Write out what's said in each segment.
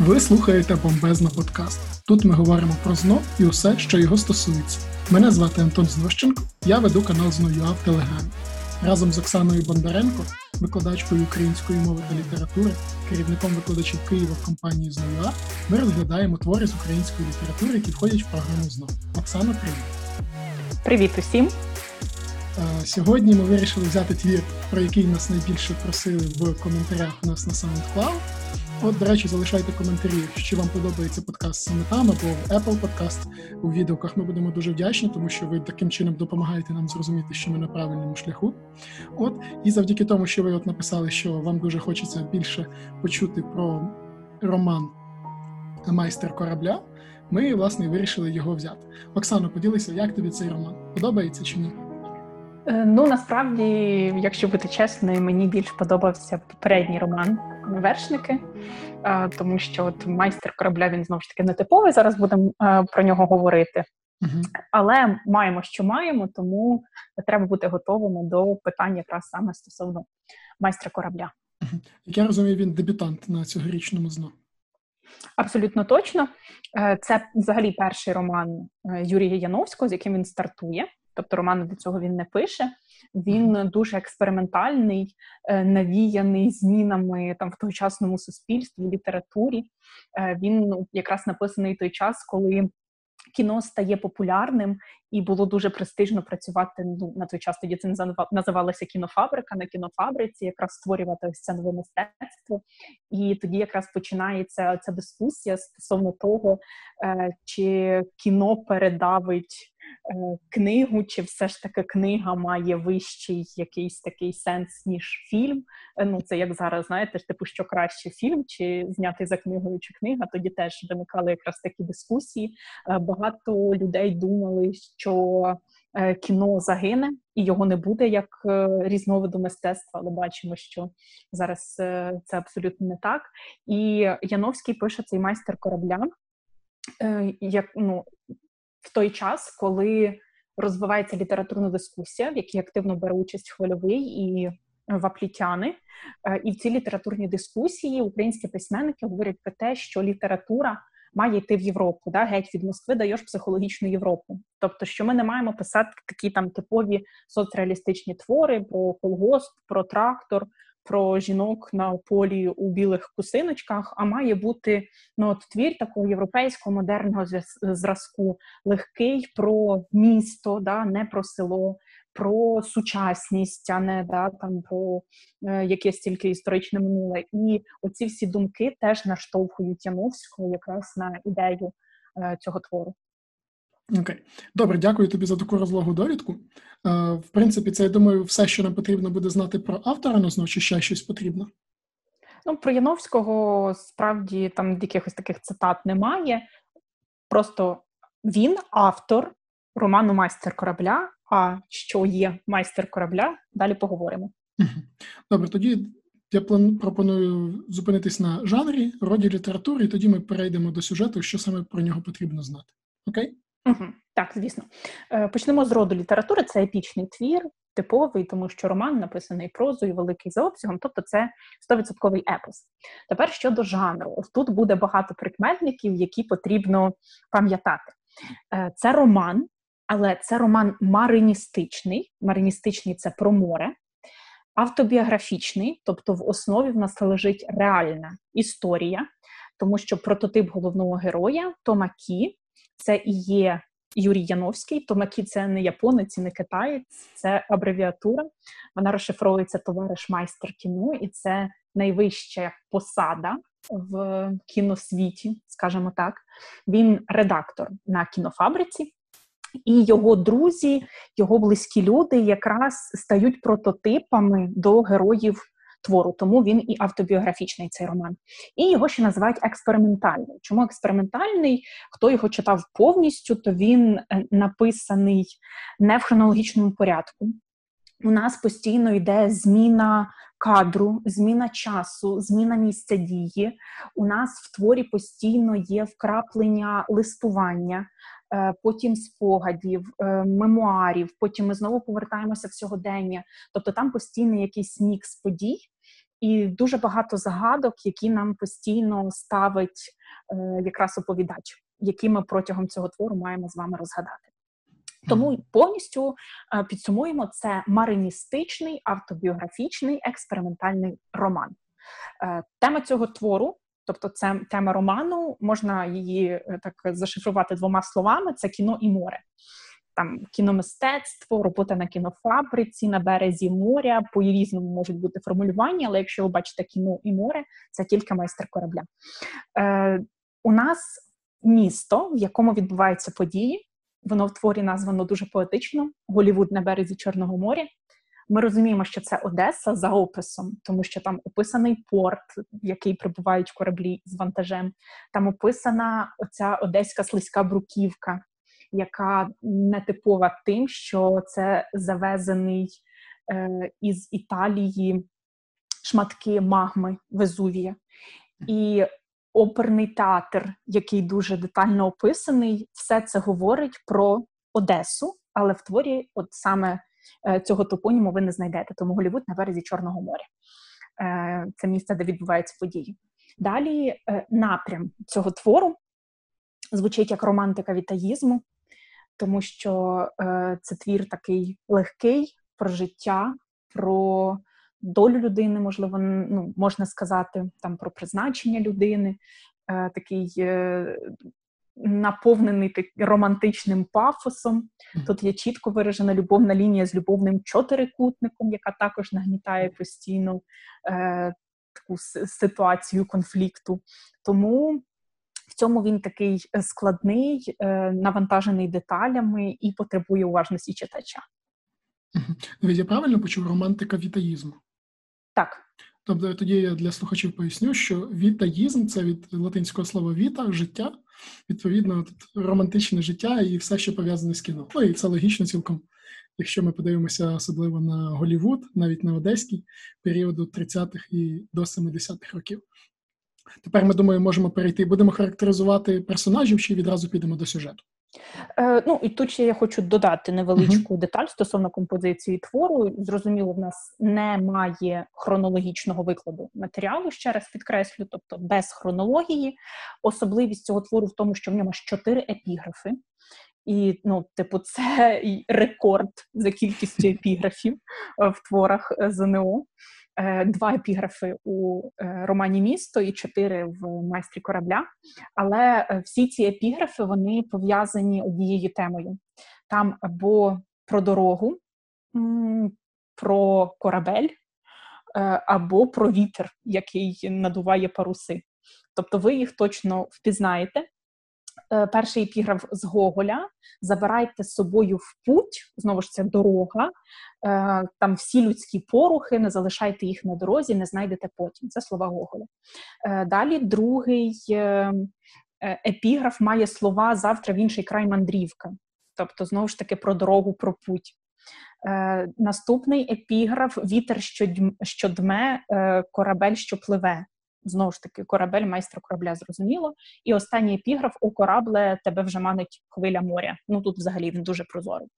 Ви слухаєте Бомбезно подкаст. Тут ми говоримо про ЗНО і усе, що його стосується. Мене звати Антон Знощенко, я веду канал ЗНОЮА в Телеграмі. Разом з Оксаною Бондаренко, викладачкою української мови та літератури, керівником викладачів Києва в компанії ЗНОЮА, ми розглядаємо твори з української літератури, які входять в програму ЗНО. Оксана, привіт! Привіт усім! Е, сьогодні ми вирішили взяти твір, про який нас найбільше просили в коментарях у нас на SoundCloud. От, до речі, залишайте коментарі, що вам подобається подкаст саме там або в Apple Podcast у відеоках. Ми будемо дуже вдячні, тому що ви таким чином допомагаєте нам зрозуміти, що ми на правильному шляху. От і завдяки тому, що ви от написали, що вам дуже хочеться більше почути про роман Майстер корабля. Ми власне вирішили його взяти. Оксано, поділися, як тобі цей роман? Подобається чи ні? Е, ну насправді, якщо бути чесною, мені більш подобався попередній роман Вершники, е, тому що от майстер корабля він знову ж таки не типовий. Зараз будемо е, про нього говорити. uh Але маємо, що маємо, тому треба бути готовими до питань якраз саме стосовно майстра корабля. uh Як я розумію, він дебютант на цьогорічному ЗНО. Абсолютно точно. Це взагалі перший роман Юрія Яновського, з яким він стартує. Тобто роман до цього він не пише. Він дуже експериментальний, е, навіяний змінами там в тогочасному суспільстві, літературі. Е, він ну, якраз написаний той час, коли кіно стає популярним, і було дуже престижно працювати ну, на той час. Тоді це називалося кінофабрика на кінофабриці, якраз створювати ось це нове мистецтво. І тоді якраз починається ця дискусія стосовно того, е, чи кіно передавить. Е, книгу, чи все ж таки книга має вищий якийсь такий сенс, ніж фільм. Е, ну це як зараз, знаєте, типу, що краще фільм, чи знятий за книгою, чи книга. Тоді теж виникали якраз такі дискусії. Е, багато людей думали, що кіно загине і його не буде як різновиду мистецтва, але бачимо, що зараз це абсолютно не так. І Яновський пише цей майстер корабля. Як ну в той час, коли розвивається літературна дискусія, в якій активно бере участь хвильовий і ваплітяни. Е, і в цій літературній дискусії українські письменники говорять про те, що література має йти в Європу, да, геть від Москви даєш психологічну Європу. Тобто, що ми не маємо писати такі там типові соцреалістичні твори про колгосп, про трактор, про жінок на полі у білих кусиночках, а має бути ну, от твір такого європейського модерного зразку, легкий про місто, да, не про село, про сучасність, а не да, там про е, якесь тільки історичне минуле. І оці всі думки теж наштовхують Яновського якраз на ідею е, цього твору. Окей, добре, дякую тобі за таку розлогу довідку. Е, в принципі, це я думаю, все, що нам потрібно буде знати про автора, ну знову чи ще щось потрібно. Ну, про Яновського справді там якихось таких цитат немає. Просто він автор роману Майстер корабля. А що є майстер корабля? Далі поговоримо. Добре, тоді я пропоную зупинитись на жанрі, роді літератури, і тоді ми перейдемо до сюжету, що саме про нього потрібно знати. Окей? Угу, Так, звісно. Е, почнемо з роду літератури. Це епічний твір, типовий, тому що роман написаний прозою, великий за обсягом, тобто це 100% епос. Тепер щодо жанру, тут буде багато прикметників, які потрібно пам'ятати. Е, це роман, але це роман мариністичний. Мариністичний це про море. Автобіографічний, тобто в основі в нас лежить реальна історія, тому що прототип головного героя Тома Кі це і є Юрій Яновський. Томакі це не японець, і не китаєць, це абревіатура. Вона розшифровується товариш майстер кіно, і це найвища посада в кіносвіті, скажімо так. Він редактор на кінофабриці. І його друзі, його близькі люди якраз стають прототипами до героїв твору, тому він і автобіографічний цей роман. І його ще називають експериментальним. Чому експериментальний? Хто його читав повністю, то він е, написаний не в хронологічному порядку. У нас постійно йде зміна кадру, зміна часу, зміна місця дії. У нас в творі постійно є вкраплення листування, потім спогадів, е, мемуарів. Потім ми знову повертаємося в сьогодення. Тобто там постійний якийсь мікс подій. і дуже багато загадок, які нам постійно ставить е, якраз оповідач, які ми протягом цього твору маємо з вами розгадати. Тому повністю е, підсумуємо це мариністичний автобіографічний експериментальний роман. Е, тема цього твору, тобто це тема роману, можна її е, так зашифрувати двома словами: це кіно і море. Там кіномистецтво, робота на кінофабриці, на березі моря, по різному можуть бути формулювання, але якщо ви бачите кіно і море, це тільки майстер корабля. Е, У нас місто, в якому відбуваються події, воно в творі названо дуже поетично: Голівуд на березі Чорного моря. Ми розуміємо, що це Одеса за описом, тому що там описаний порт, в який прибувають кораблі з вантажем. Там описана оця одеська слизька бруківка, яка нетипова тим, що це завезений е, із Італії шматки магми Везувія. І оперний театр, який дуже детально описаний, все це говорить про Одесу, але в творі, от саме цього топоніму, ви не знайдете. Тому Голівуд на березі Чорного моря. Е, це місце, де відбуваються події. Далі е, напрям цього твору звучить як романтика вітаїзму, тому що це твір такий легкий про життя, про долю людини, можливо, ну, можна сказати, там про призначення людини, е, такий е, наповнений романтичним пафосом. Тут є чітко виражена любовна лінія з любовним чотирикутником, яка також нагнітає постійну е, таку ситуацію конфлікту. Тому. В цьому він такий е, складний, е, навантажений деталями і потребує уважності читача. Я правильно почув романтика вітаїзму? Так. Тобто тоді я для слухачів поясню, що вітаїзм це від латинського слова віта, життя, відповідно, тут романтичне життя і все, що пов'язане з кіно. Ну і це логічно цілком. Якщо ми подивимося особливо на Голівуд, навіть на одеський періоду 30-х і до 70-х років. Тепер ми думаю, можемо перейти. Будемо характеризувати персонажів чи відразу підемо до сюжету. Е, Ну і тут ще я хочу додати невеличку uh-huh. деталь стосовно композиції твору. Зрозуміло, в нас немає хронологічного викладу матеріалу, ще раз підкреслю, тобто без хронології. Особливість цього твору в тому, що в ньому аж чотири епіграфи. І, ну, типу, це рекорд за кількістю епіграфів е, в творах е, ЗНО. Е, два епіграфи у е, романі Місто і чотири в майстрі корабля. Але е, всі ці епіграфи вони пов'язані однією темою: там або про дорогу, про корабель, або про вітер, який надуває паруси. Тобто ви їх точно впізнаєте. Е, перший епіграф з Гоголя. Забирайте з собою в путь, знову ж це дорога, е, там всі людські порухи, не залишайте їх на дорозі, не знайдете потім. Це слова Гоголя. Е, далі другий епіграф має слова завтра в інший край мандрівка. Тобто, знову ж таки, про дорогу, про путь. Наступний епіграф вітер, що дме, корабель, що пливе. Знову ж таки, корабель, майстра корабля зрозуміло. І останній епіграф у корабле тебе вже манить хвиля моря. Ну тут взагалі він дуже прозорий.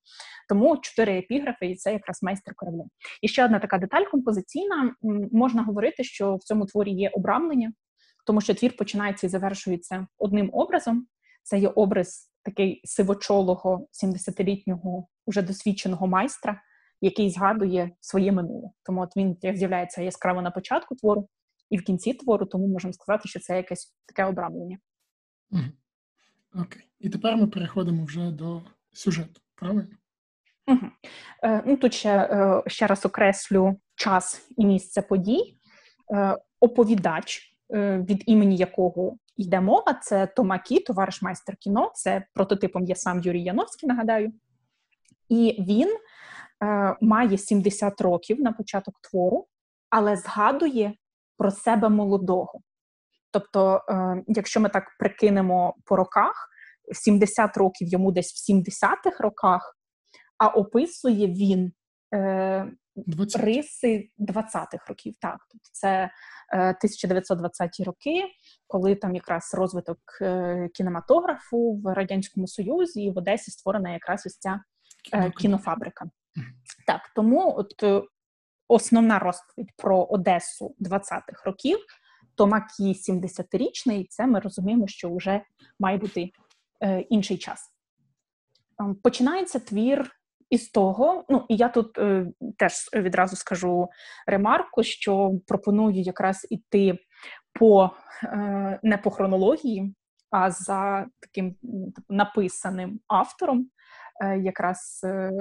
Тому чотири епіграфи, і це якраз майстер корабля. І ще одна така деталь композиційна. Можна говорити, що в цьому творі є обрамлення, тому що твір починається і завершується одним образом. Це є образ такий сивочолого 70-літнього уже досвідченого майстра, який згадує своє минуле. Тому от він з'являється яскраво на початку твору і в кінці твору, тому можемо сказати, що це якесь таке обрамлення. Окей. І тепер ми переходимо вже до сюжету, правильно? Угу. Е, ну, Тут ще е, ще раз окреслю час і місце подій. Е, Оповідач, е, від імені якого йде мова, це Томакі, товариш майстер кіно. Це прототипом є сам Юрій Яновський, нагадаю. І він е, має 70 років на початок твору, але згадує про себе молодого. Тобто, е, якщо ми так прикинемо по роках, 70 років йому десь в 70-х роках, а описує він е, 20. риси 20-х років. Так, тобто це е, 1920-ті роки, коли там якраз розвиток е, кінематографу в радянському союзі і в Одесі створена якраз ось ця е, кінофабрика. Так, тому от основна розповідь про Одесу 20-х років, то Макі 70-річний, це ми розуміємо, що вже має бути е, інший час. Ем, починається твір із того, ну і я тут е, теж відразу скажу ремарку, що пропоную якраз іти по е, не по хронології, а за таким написаним автором, якраз е,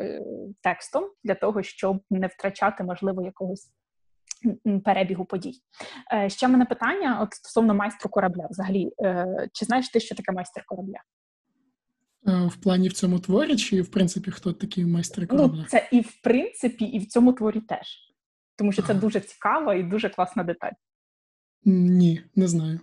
текстом, для того, щоб не втрачати, можливо, якогось перебігу подій. Е, ще мене питання от стосовно майстру корабля. Взагалі, е, чи знаєш ти, що таке майстер корабля? Е, в плані в цьому творі, чи в принципі хто такий майстер ну, корабля? Ну, Це і в принципі, і в цьому творі теж. Тому що це ага. дуже цікава і дуже класна деталь. Ні, не знаю.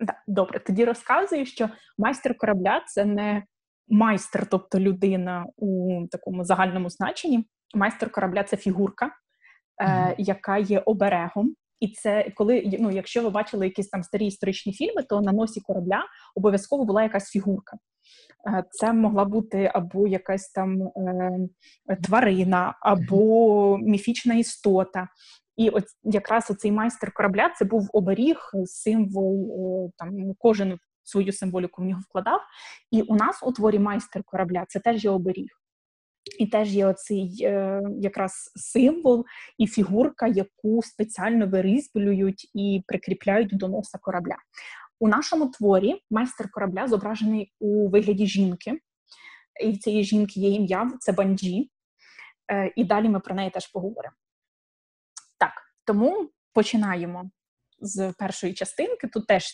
Да, Добре, тоді розказую, що майстер корабля це не майстер, тобто людина у такому загальному значенні. Майстер корабля це фігурка, е, яка є оберегом. І це коли ну, якщо ви бачили якісь там старі історичні фільми, то на носі корабля обов'язково була якась фігурка. Е, це могла бути або якась там е, тварина, або міфічна істота. І от якраз оцей майстер корабля це був оберіг, символ там кожен свою символіку в нього вкладав. І у нас у творі майстер корабля це теж є оберіг. І теж є оцей е, якраз символ і фігурка, яку спеціально вирізблюють і прикріпляють до носа корабля. У нашому творі майстер корабля зображений у вигляді жінки, і в цієї жінки є ім'я, це банджі. Е, і далі ми про неї теж поговоримо. Так, тому починаємо з першої частинки. Тут теж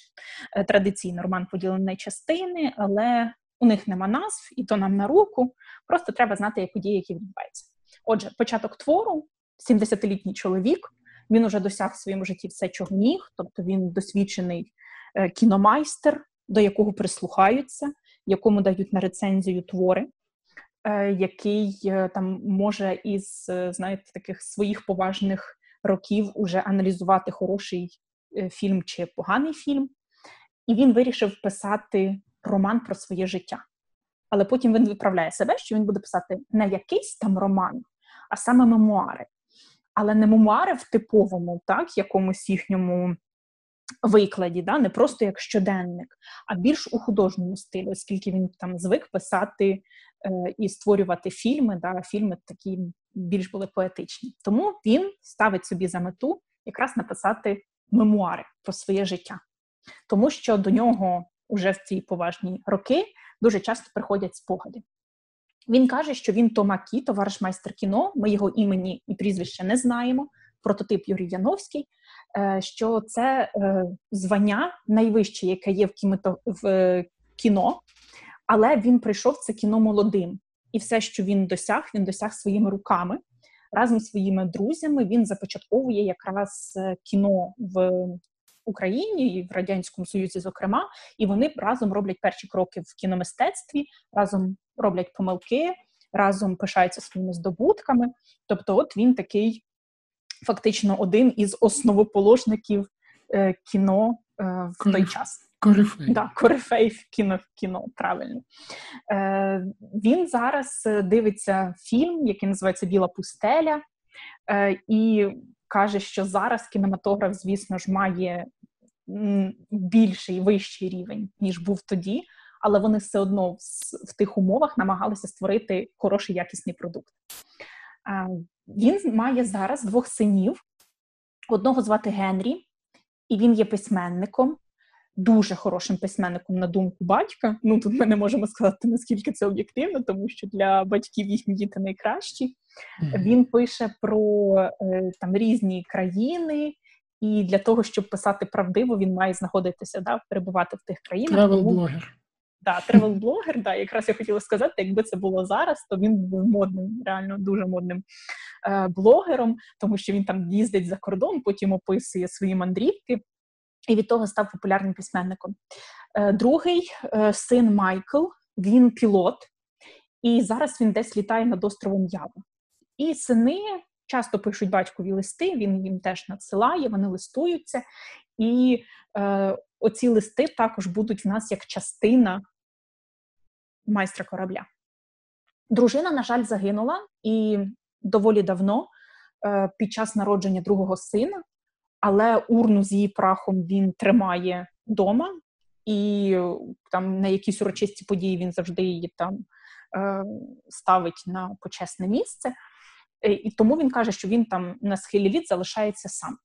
е, традиційно роман поділений на частини, але у них нема назв, і то нам на руку. Просто треба знати, як події, які відбуваються. Отже, початок твору, 70-літній чоловік. Він уже досяг в своєму житті все, чого міг, тобто він досвідчений е, кіномайстер, до якого прислухаються, якому дають на рецензію твори, е, який там може із знаєте, таких своїх поважних років уже аналізувати хороший фільм чи поганий фільм. І він вирішив писати роман про своє життя. Але потім він виправляє себе, що він буде писати не якийсь там роман, а саме мемуари. Але не мемуари в типовому, так, якомусь їхньому викладі, да, не просто як щоденник, а більш у художньому стилі, оскільки він там звик писати е, і створювати фільми, да, фільми такі більш були поетичні. Тому він ставить собі за мету якраз написати мемуари про своє життя, тому що до нього уже в ці поважні роки дуже часто приходять спогади. Він каже, що він Томакі, товариш майстер кіно. Ми його імені і прізвища не знаємо. Прототип Юрій Яновський, е, що це е, звання найвище, яке є в е, кіно, але він прийшов це кіно молодим, і все, що він досяг, він досяг своїми руками. Разом з своїми друзями він започатковує якраз кіно в Україні і в радянському Союзі, зокрема, і вони разом роблять перші кроки в кіномистецтві, разом роблять помилки, разом пишаються своїми здобутками. Тобто, от він такий фактично один із основоположників е, кіно е, в той час. Корифей. Да, корифей в кіно, кіно правильно. Е, Він зараз е, дивиться фільм, який називається Біла пустеля. Е, І каже, що зараз кінематограф, звісно ж, має більший вищий рівень, ніж був тоді, але вони все одно в, в тих умовах намагалися створити хороший якісний продукт. Він має зараз двох синів. Одного звати Генрі, і він є письменником, дуже хорошим письменником на думку батька. Ну тут ми не можемо сказати, наскільки це об'єктивно, тому що для батьків їхні діти найкращі. Він пише про е, там різні країни, і для того, щоб писати правдиво, він має знаходитися, да, перебувати в тих країнах. Тревел-блогер. Да, тревел-блогер, да, якраз я хотіла сказати, якби це було зараз, то він був модним, реально дуже модним е, блогером, тому що він там їздить за кордон, потім описує свої мандрівки, і від того став популярним письменником. Е, другий е, син Майкл, він пілот, і зараз він десь літає над островом Ява. І сини часто пишуть батькові листи, він їм теж надсилає, вони листуються. І е, оці листи також будуть в нас як частина майстра корабля. Дружина, на жаль, загинула і доволі давно. е, під час народження другого сина, але урну з її прахом він тримає вдома, і там на якісь урочисті події він завжди її там е, ставить на почесне місце. І тому він каже, що він там на схилі літ залишається сам.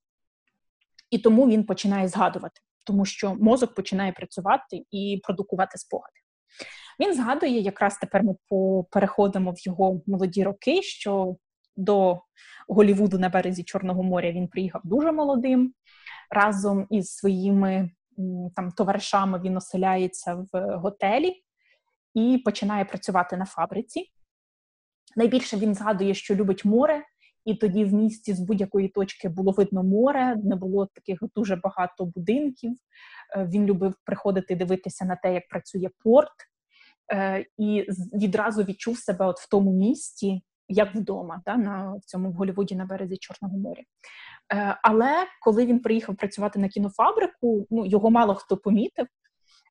І тому він починає згадувати, тому що мозок починає працювати і продукувати спогади. Він згадує, якраз тепер ми переходимо в його молоді роки, що до Голівуду на березі Чорного моря він приїхав дуже молодим. Разом із своїми там товаришами він оселяється в готелі і починає працювати на фабриці. Найбільше він згадує, що любить море, і тоді в місті з будь-якої точки було видно море, не було таких дуже багато будинків. Е, він любив приходити дивитися на те, як працює порт, е, і відразу відчув себе от в тому місті, як вдома, да, на в цьому в Голлівуді на березі Чорного моря. Е, але коли він приїхав працювати на кінофабрику, ну його мало хто помітив.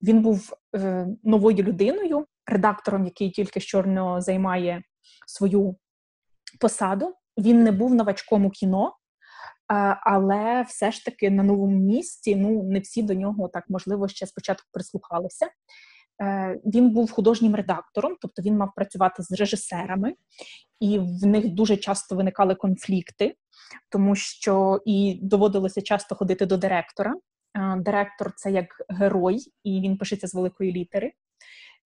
Він був е, новою людиною, редактором, який тільки чорно займає свою посаду. Він не був новачком у кіно, але все ж таки на новому місці ну не всі до нього так можливо ще спочатку прислухалися. Е, він був художнім редактором, тобто він мав працювати з режисерами, і в них дуже часто виникали конфлікти, тому що і доводилося часто ходити до директора. Е, директор це як герой, і він пишеться з великої літери.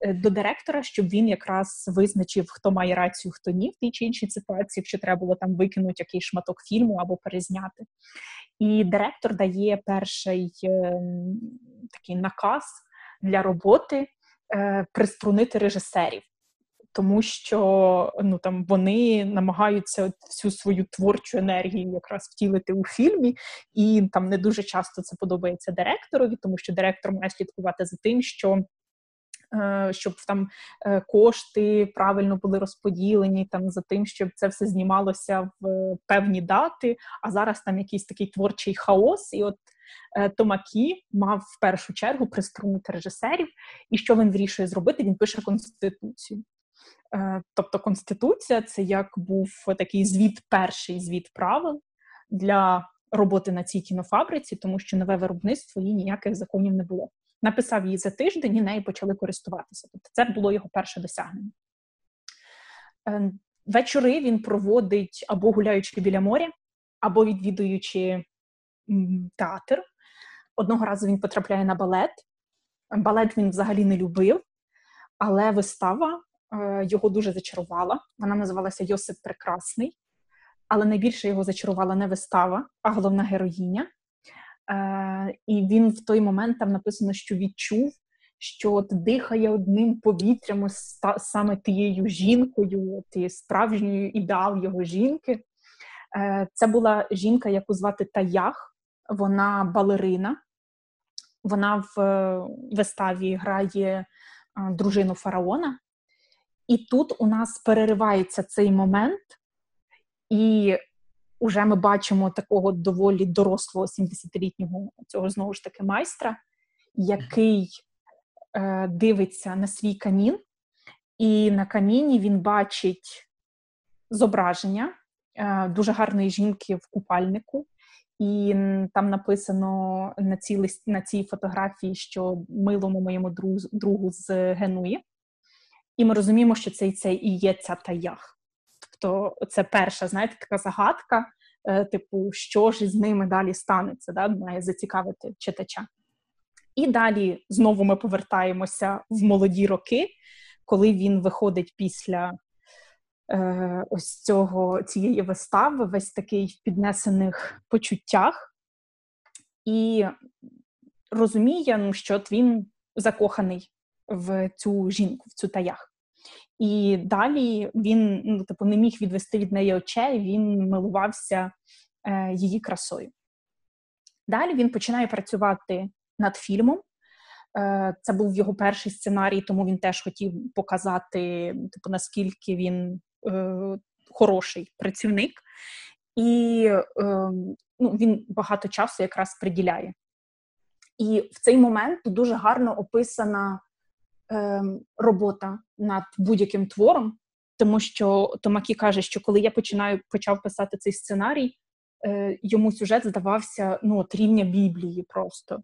Е, до директора, щоб він якраз визначив, хто має рацію, хто ні в тій чи іншій ситуації, якщо треба було там викинути якийсь шматок фільму або перезняти. І директор дає перший е, такий наказ для роботи приструнити режисерів. Тому що ну там вони намагаються всю свою творчу енергію якраз втілити у фільмі, і там не дуже часто це подобається директорові, тому що директор має слідкувати за тим, що Е, щоб там е, кошти правильно були розподілені, там за тим, щоб це все знімалося в певні дати. А зараз там якийсь такий творчий хаос, і от е, Томакі мав в першу чергу приструнути режисерів. І що він вирішує зробити? Він пише конституцію. Тобто конституція це як був такий звіт, перший звіт правил для роботи на цій кінофабриці, тому що нове виробництво і ніяких законів не було написав її за тиждень і нею почали користуватися. Тобто це було його перше досягнення. Е, вечори він проводить або гуляючи біля моря, або відвідуючи театр. Одного разу він потрапляє на балет. Балет він взагалі не любив, але вистава е, його дуже зачарувала. Вона називалася Йосип Прекрасний, але найбільше його зачарувала не вистава, а головна героїня. Е, І він в той момент там написано, що відчув, що от дихає одним повітрям ста, саме тією жінкою, тією справжньою ідеал його жінки. Е, Це була жінка, яку звати Таях, вона балерина. Вона в виставі грає дружину фараона. І тут у нас переривається цей момент, і Уже ми бачимо такого доволі дорослого 70-літнього цього знову ж таки майстра, який е, дивиться на свій камін, і на каміні він бачить зображення е, дуже гарної жінки в купальнику. І там написано на цій лист, на цій фотографії, що милому моєму другу, другу з Генуї. І ми розуміємо, що це, це і є ця таях. Тобто, це перша, знаєте, така загадка, е, типу, що ж із ними далі станеться, да, має зацікавити читача. І далі знову ми повертаємося в молоді роки, коли він виходить після е, ось цього цієї вистави, весь такий в піднесених почуттях, і розуміє, ну, що він закоханий в цю жінку, в цю таях. І далі він ну, типу, не міг відвести від неї очей, він милувався е, її красою. Далі він починає працювати над фільмом. Е, Це був його перший сценарій, тому він теж хотів показати, типу, наскільки він е, хороший працівник, і е, ну, він багато часу якраз приділяє. І в цей момент дуже гарно описана робота над будь-яким твором, тому що Томакі каже, що коли я починаю почав писати цей сценарій, е, йому сюжет здавався ну, от рівня Біблії просто.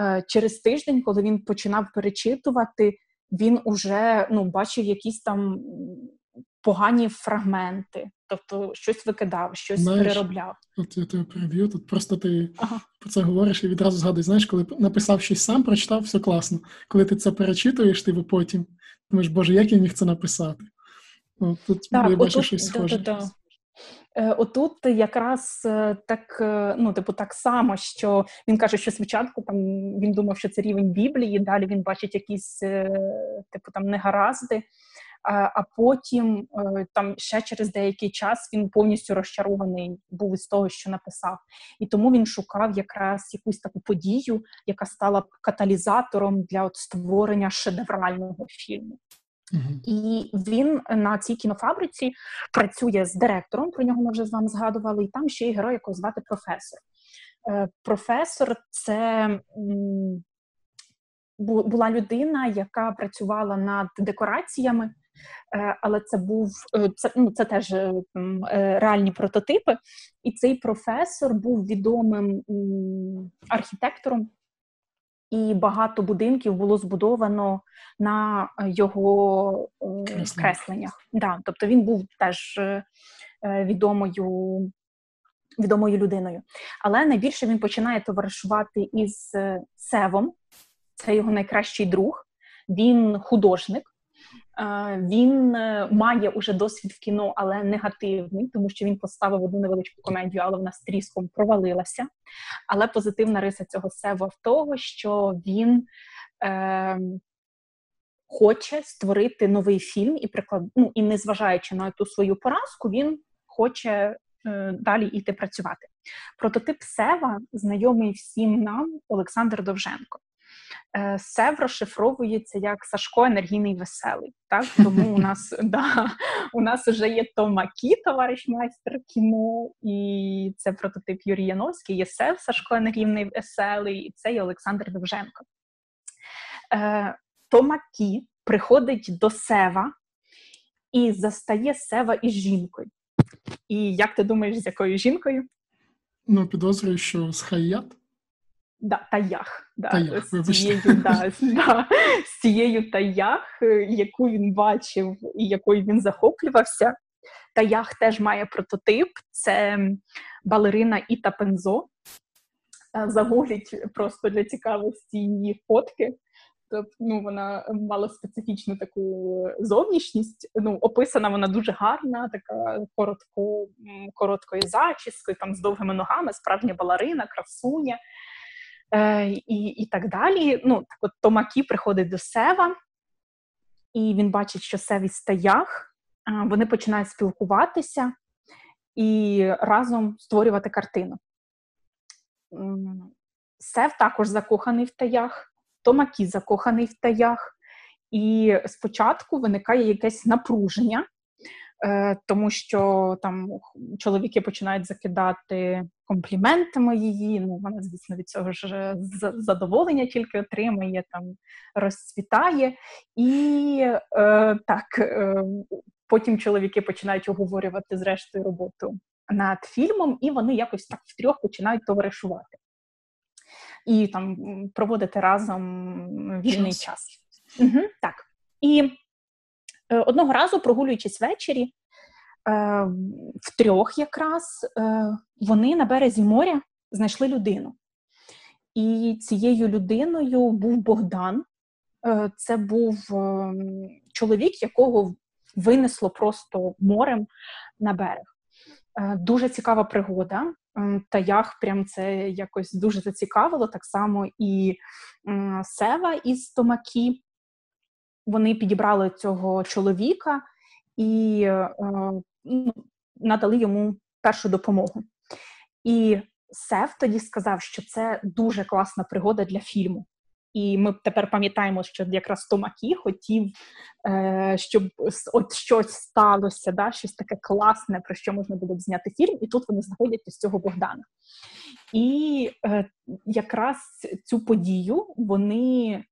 Е, через тиждень, коли він починав перечитувати, він уже ну, бачив якісь там погані фрагменти, тобто щось викидав, щось знаєш, переробляв. От я тебе переб'ю, тут просто ти ага. про це говориш і відразу згадуєш, знаєш, коли написав щось сам, прочитав, все класно. Коли ти це перечитуєш, ти потім думаєш, Боже, як я міг це написати? От, Тут так, я бачу щось схоже. Да, да, да. Е, отут якраз е, так, е, ну типу, так само, що він каже, що спочатку там він думав, що це рівень Біблії, далі він бачить якісь типу там негаразди. А потім там ще через деякий час він повністю розчарований був із того, що написав, і тому він шукав якраз якусь таку подію, яка стала б каталізатором для от створення шедеврального фільму. І він на цій кінофабриці працює з директором. Про нього ми вже з вами згадували, і там ще є герой, якого звати професор. Е, професор це була людина, яка працювала над декораціями, е, але це був е, це, ну, це теж реальні прототипи. І цей професор був відомим архітектором і багато будинків було збудовано на е, його е, кресленнях. Да, Тобто він був теж е, відомою відомою людиною. Але найбільше він починає товаришувати із Севом, це його найкращий друг, він художник. Він е, має уже досвід в кіно, але негативний, тому що він поставив одну невеличку комедію, але вона тріском провалилася. Але позитивна риса цього сева в того, що він е, хоче створити новий фільм і приклад, ну, і незважаючи на ту свою поразку, він хоче е, далі йти працювати. Прототип Сева знайомий всім нам Олександр Довженко. Е, Сев розшифровується як Сашко енергійний веселий. Так? Тому у нас да, у нас вже є Томакі, товариш майстер кіно, і це прототип Юрій Яновський, є Сев Сашко енергійний веселий, і це є Олександр Довженко. Е, Томакі приходить до Сева і застає Сева із жінкою. І як ти думаєш, з якою жінкою? Ну, підозрюю, що з Хаят. Да, Таях. Да, таях з цією да, да, з цією таях, е, яку він бачив і якою він захоплювався. Таях теж має прототип: це балерина Іта Пензо. Е, загугліть просто для цікавості її фотки. Тобто ну, вона мала специфічну таку зовнішність. Ну, описана вона дуже гарна, така коротко, короткою зачіскою, там з довгими ногами, справжня балерина, красуня е, і і так далі. Ну, так от Томакі приходить до Сева, і він бачить, що Сев і стаях, е, вони починають спілкуватися і разом створювати картину. Сев також закоханий в таях, Томакі закоханий в таях, і спочатку виникає якесь напруження. Е, тому що там чоловіки починають закидати компліментами її. Ну вона, звісно, від цього ж задоволення тільки отримає, там розцвітає, і е, так е, потім чоловіки починають оговорювати зрештою роботу над фільмом, і вони якось так втрьох починають товаришувати і там проводити разом вільний час. Угу, Так. І Е, одного разу, прогулюючись ввечері, е, в трьох якраз е, вони на березі моря знайшли людину. І цією людиною був Богдан. Це був чоловік, якого винесло просто морем на берег. Дуже цікава пригода. Таях прям це якось дуже зацікавило. Так само і Сева із Томакі вони підібрали цього чоловіка і е, ну, надали йому першу допомогу. І Сев тоді сказав, що це дуже класна пригода для фільму. І ми тепер пам'ятаємо, що якраз Томакі хотів, е, щоб от щось сталося, да, щось таке класне, про що можна було б зняти фільм, і тут вони знаходять із цього Богдана. І е, якраз цю подію вони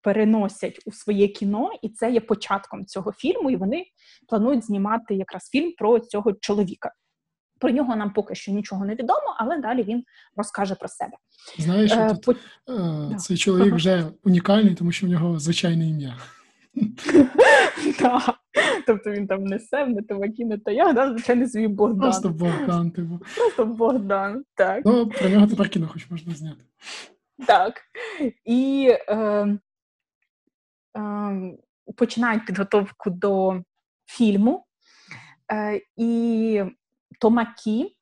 переносять у своє кіно, і це є початком цього фільму. І вони планують знімати якраз фільм про цього чоловіка. Про нього нам поки що нічого не відомо, але далі він розкаже про себе. Знаєш, е, тут, по... е, цей чоловік вже унікальний, тому що в нього звичайне ім'я. Так. Тобто він там не Сев, не Тимакі, не Таяг, да? звичайно, свій Богдан. Просто Богдан, типу. Просто Богдан, так. Ну, про нього тепер кіно хоч можна зняти. Так. І е, починають підготовку до фільму. Е, І Томакі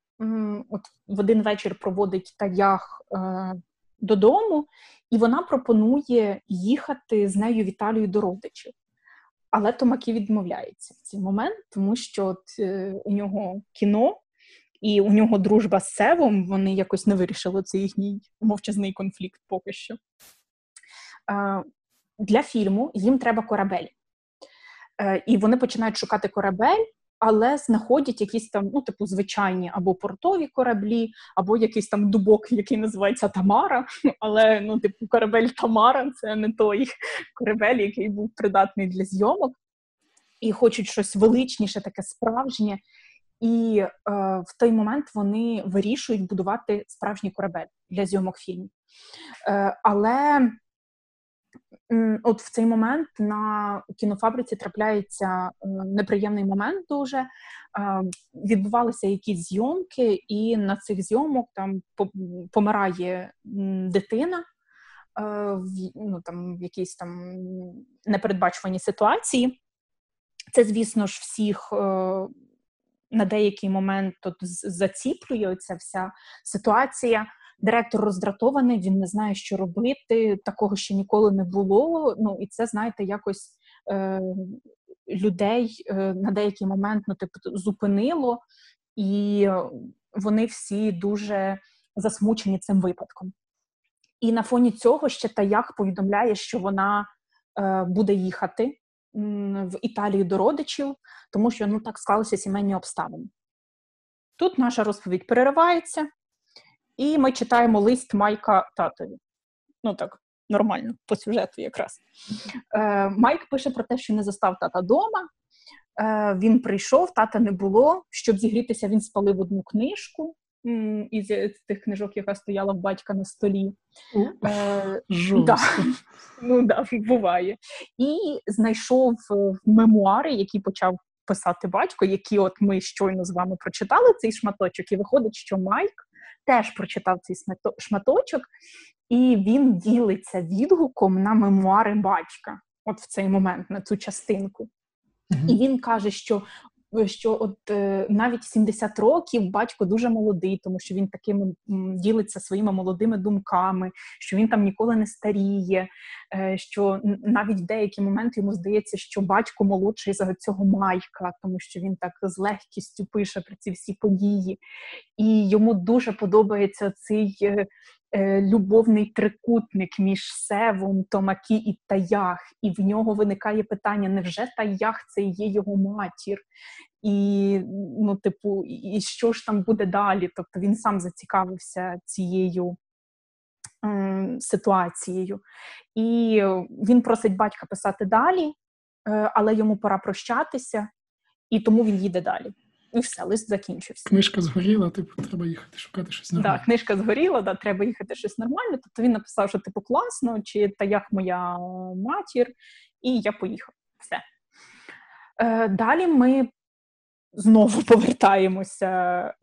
от в один вечір проводить таях е, додому, і вона пропонує їхати з нею в Італію до родичів. Але Томакі відмовляється в цей момент, тому що от, е, у нього кіно і у нього дружба з Севом, вони якось не вирішили цей їхній мовчазний конфлікт поки що. Для фільму їм треба корабель. Е, і вони починають шукати корабель, але знаходять якісь там, ну, типу, звичайні або портові кораблі, або якийсь там дубок, який називається Тамара. Але ну, типу, корабель Тамара це не той корабель, який був придатний для зйомок. І хочуть щось величніше, таке справжнє. І е, в той момент вони вирішують будувати справжній корабель для зйомок фільмів. Е, Але От в цей момент на кінофабриці трапляється е, неприємний момент. Дуже е, відбувалися якісь зйомки, і на цих зйомок там помирає дитина е, ну, там, в якійсь там непередбачуваній ситуації. Це, звісно ж, всіх на деякий момент тут заціплює ця вся ситуація. Директор роздратований, він не знає, що робити. Такого ще ніколи не було. Ну і це, знаєте, якось е, людей е, на деякий момент ну, типу, зупинило, і вони всі дуже засмучені цим випадком. І на фоні цього ще Таях повідомляє, що вона е, буде їхати в Італію до родичів, тому що ну так склалися сімейні обставини. Тут наша розповідь переривається. І ми читаємо лист Майка татові. Ну так, нормально, по сюжету якраз. Е, Майк пише про те, що не застав тата вдома. Е, Він прийшов, тата не було. Щоб зігрітися, він спалив одну книжку із тих книжок, яка стояла в батька на столі. Е, да. Ну да, буває. І знайшов мемуари, які почав писати батько, які от ми щойно з вами прочитали цей шматочок, і виходить, що Майк теж прочитав цей шматочок, і він ділиться відгуком на мемуари батька, от в цей момент, на цю частинку. Mm-hmm. І він каже, що що от е, навіть 70 років батько дуже молодий, тому що він такими ділиться своїми молодими думками, що він там ніколи не старіє, е, що навіть в деякі моменти йому здається, що батько молодший за цього майка, тому що він так з легкістю пише про ці всі події, і йому дуже подобається цей е, е, любовний трикутник між Севом, Томакі і Таях. І в нього виникає питання: невже Таях це є його матір? І, ну, типу, і що ж там буде далі? Тобто він сам зацікавився цією е, ситуацією. І він просить батька писати далі, е, але йому пора прощатися, і тому він їде далі. І все, лист закінчився. Книжка згоріла, типу, треба їхати шукати щось нормальне. Так, книжка згоріла, да, треба їхати щось нормальне. Тобто він написав, що типу класно, чи та як моя матір, і я поїхав. Все. Е, Далі ми знову повертаємося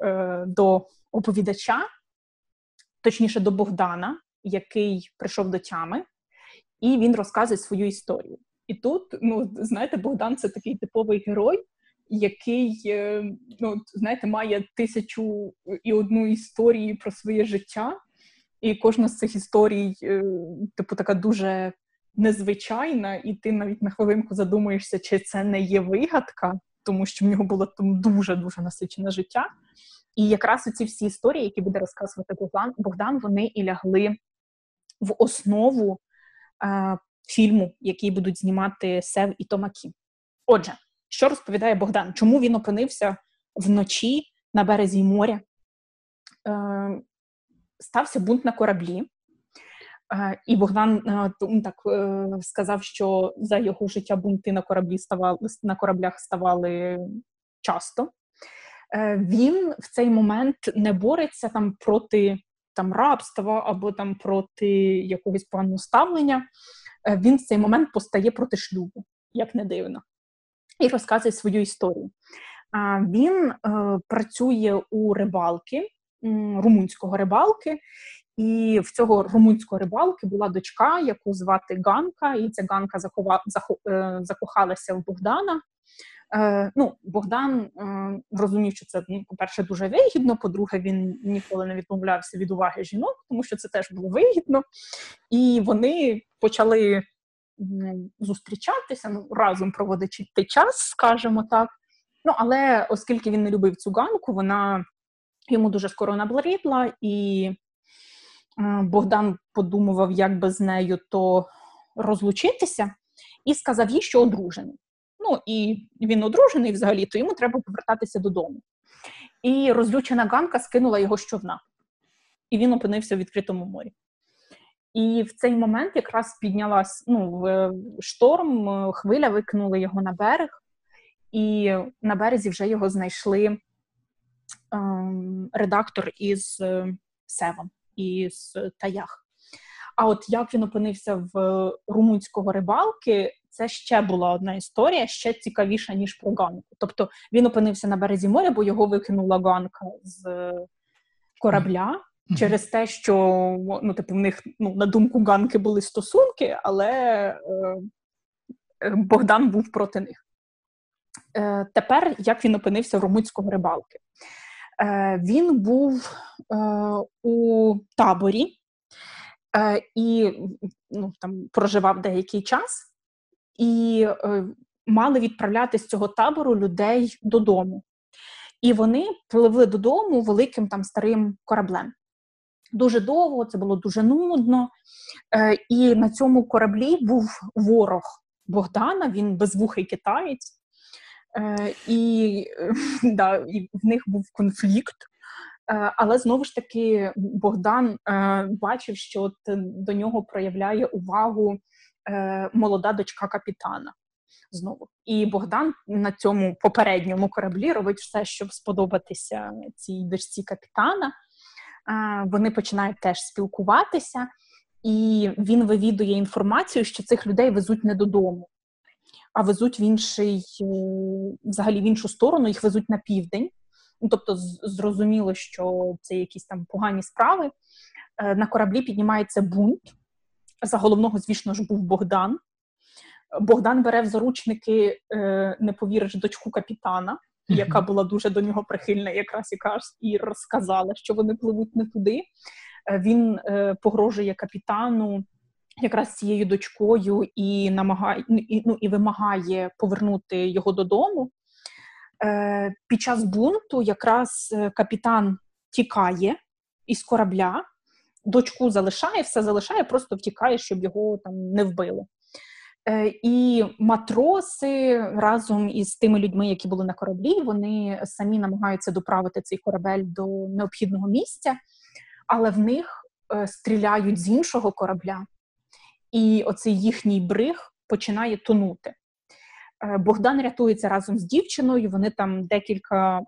е, до оповідача, точніше, до Богдана, який прийшов до тями, і він розказує свою історію. І тут, ну, знаєте, Богдан це такий типовий герой який е, ну, знаєте, має тисячу і одну історії про своє життя, і кожна з цих історій, е, типу, така дуже незвичайна, і ти навіть на хвилинку задумуєшся, чи це не є вигадка, тому що в нього було там дуже дуже насичене життя. І якраз ці всі історії, які буде розказувати Богдан, вони і лягли в основу е, фільму, який будуть знімати Сев і Томакі. Отже, що розповідає Богдан? Чому він опинився вночі на березі моря? Е, Стався бунт на кораблі. І Богдан так сказав, що за його життя бунти на кораблі ставали на кораблях ставали часто. Він в цей момент не бореться там проти там рабства або там проти якогось поганого ставлення. Він в цей момент постає проти шлюбу, як не дивно, і розказує свою історію. Він працює у рибалки, румунського рибалки, і в цього румунського рибалки була дочка, яку звати Ганка, і ця Ганка захова, захо, е, закохалася в Богдана. Е, ну, Богдан е, розумів, що це ну, по-перше, дуже вигідно. По-друге, він ніколи не відмовлявся від уваги жінок, тому що це теж було вигідно. І вони почали зустрічатися, ну, разом проводити час, скажімо так. Ну, але оскільки він не любив цю ганку, вона йому дуже скоро набридла, і Богдан подумував, як би з нею то розлучитися, і сказав їй, що одружений. Ну і він одружений взагалі, то йому треба повертатися додому. І розлючена Ганка скинула його з човна, і він опинився в відкритому морі. І в цей момент якраз піднялась ну, шторм, хвиля викинули його на берег, і на березі вже його знайшли ем, редактор із е, Севом із Таях. А от як він опинився в румунського рибалки, це ще була одна історія, ще цікавіша, ніж про ганку. Тобто він опинився на березі моря, бо його викинула ганка з корабля. Через те, що ну, типу, в них ну, на думку ганки були стосунки, але е, Богдан був проти них. Е, Тепер як він опинився в румунського рибалки? Е, Він був е, у таборі е, і ну, там проживав деякий час, і е, мали відправляти з цього табору людей додому. І вони пливли додому великим там старим кораблем. Дуже довго, це було дуже нудно. Е, І на цьому кораблі був ворог Богдана, він безвухий китаєць. Е, І да, і в них був конфлікт. Е, але знову ж таки Богдан бачив, що до нього проявляє увагу молода дочка капітана. Знову і Богдан на цьому попередньому кораблі робить все, щоб сподобатися цій дочці капітана. Вони починають теж спілкуватися, і він вивідує інформацію, що цих людей везуть не додому а везуть в інший, е, взагалі в іншу сторону, їх везуть на південь. Ну, Тобто, зрозуміло, що це якісь там погані справи. Е, на кораблі піднімається бунт. За головного, звісно ж, був Богдан. Богдан бере в заручники, е, не повіриш, дочку капітана, яка була дуже до нього прихильна, якраз і розказала, що вони пливуть не туди. Він погрожує капітану якраз цією дочкою і намагає ну, і, ну, і вимагає повернути його додому. Е, Під час бунту якраз е, капітан тікає із корабля, дочку залишає, все залишає, просто втікає, щоб його там не вбили. Е, І матроси разом із тими людьми, які були на кораблі, вони самі намагаються доправити цей корабель до необхідного місця, але в них е, стріляють з іншого корабля і оцей їхній бриг починає тонути. Е, Богдан рятується разом з дівчиною. Вони там декілька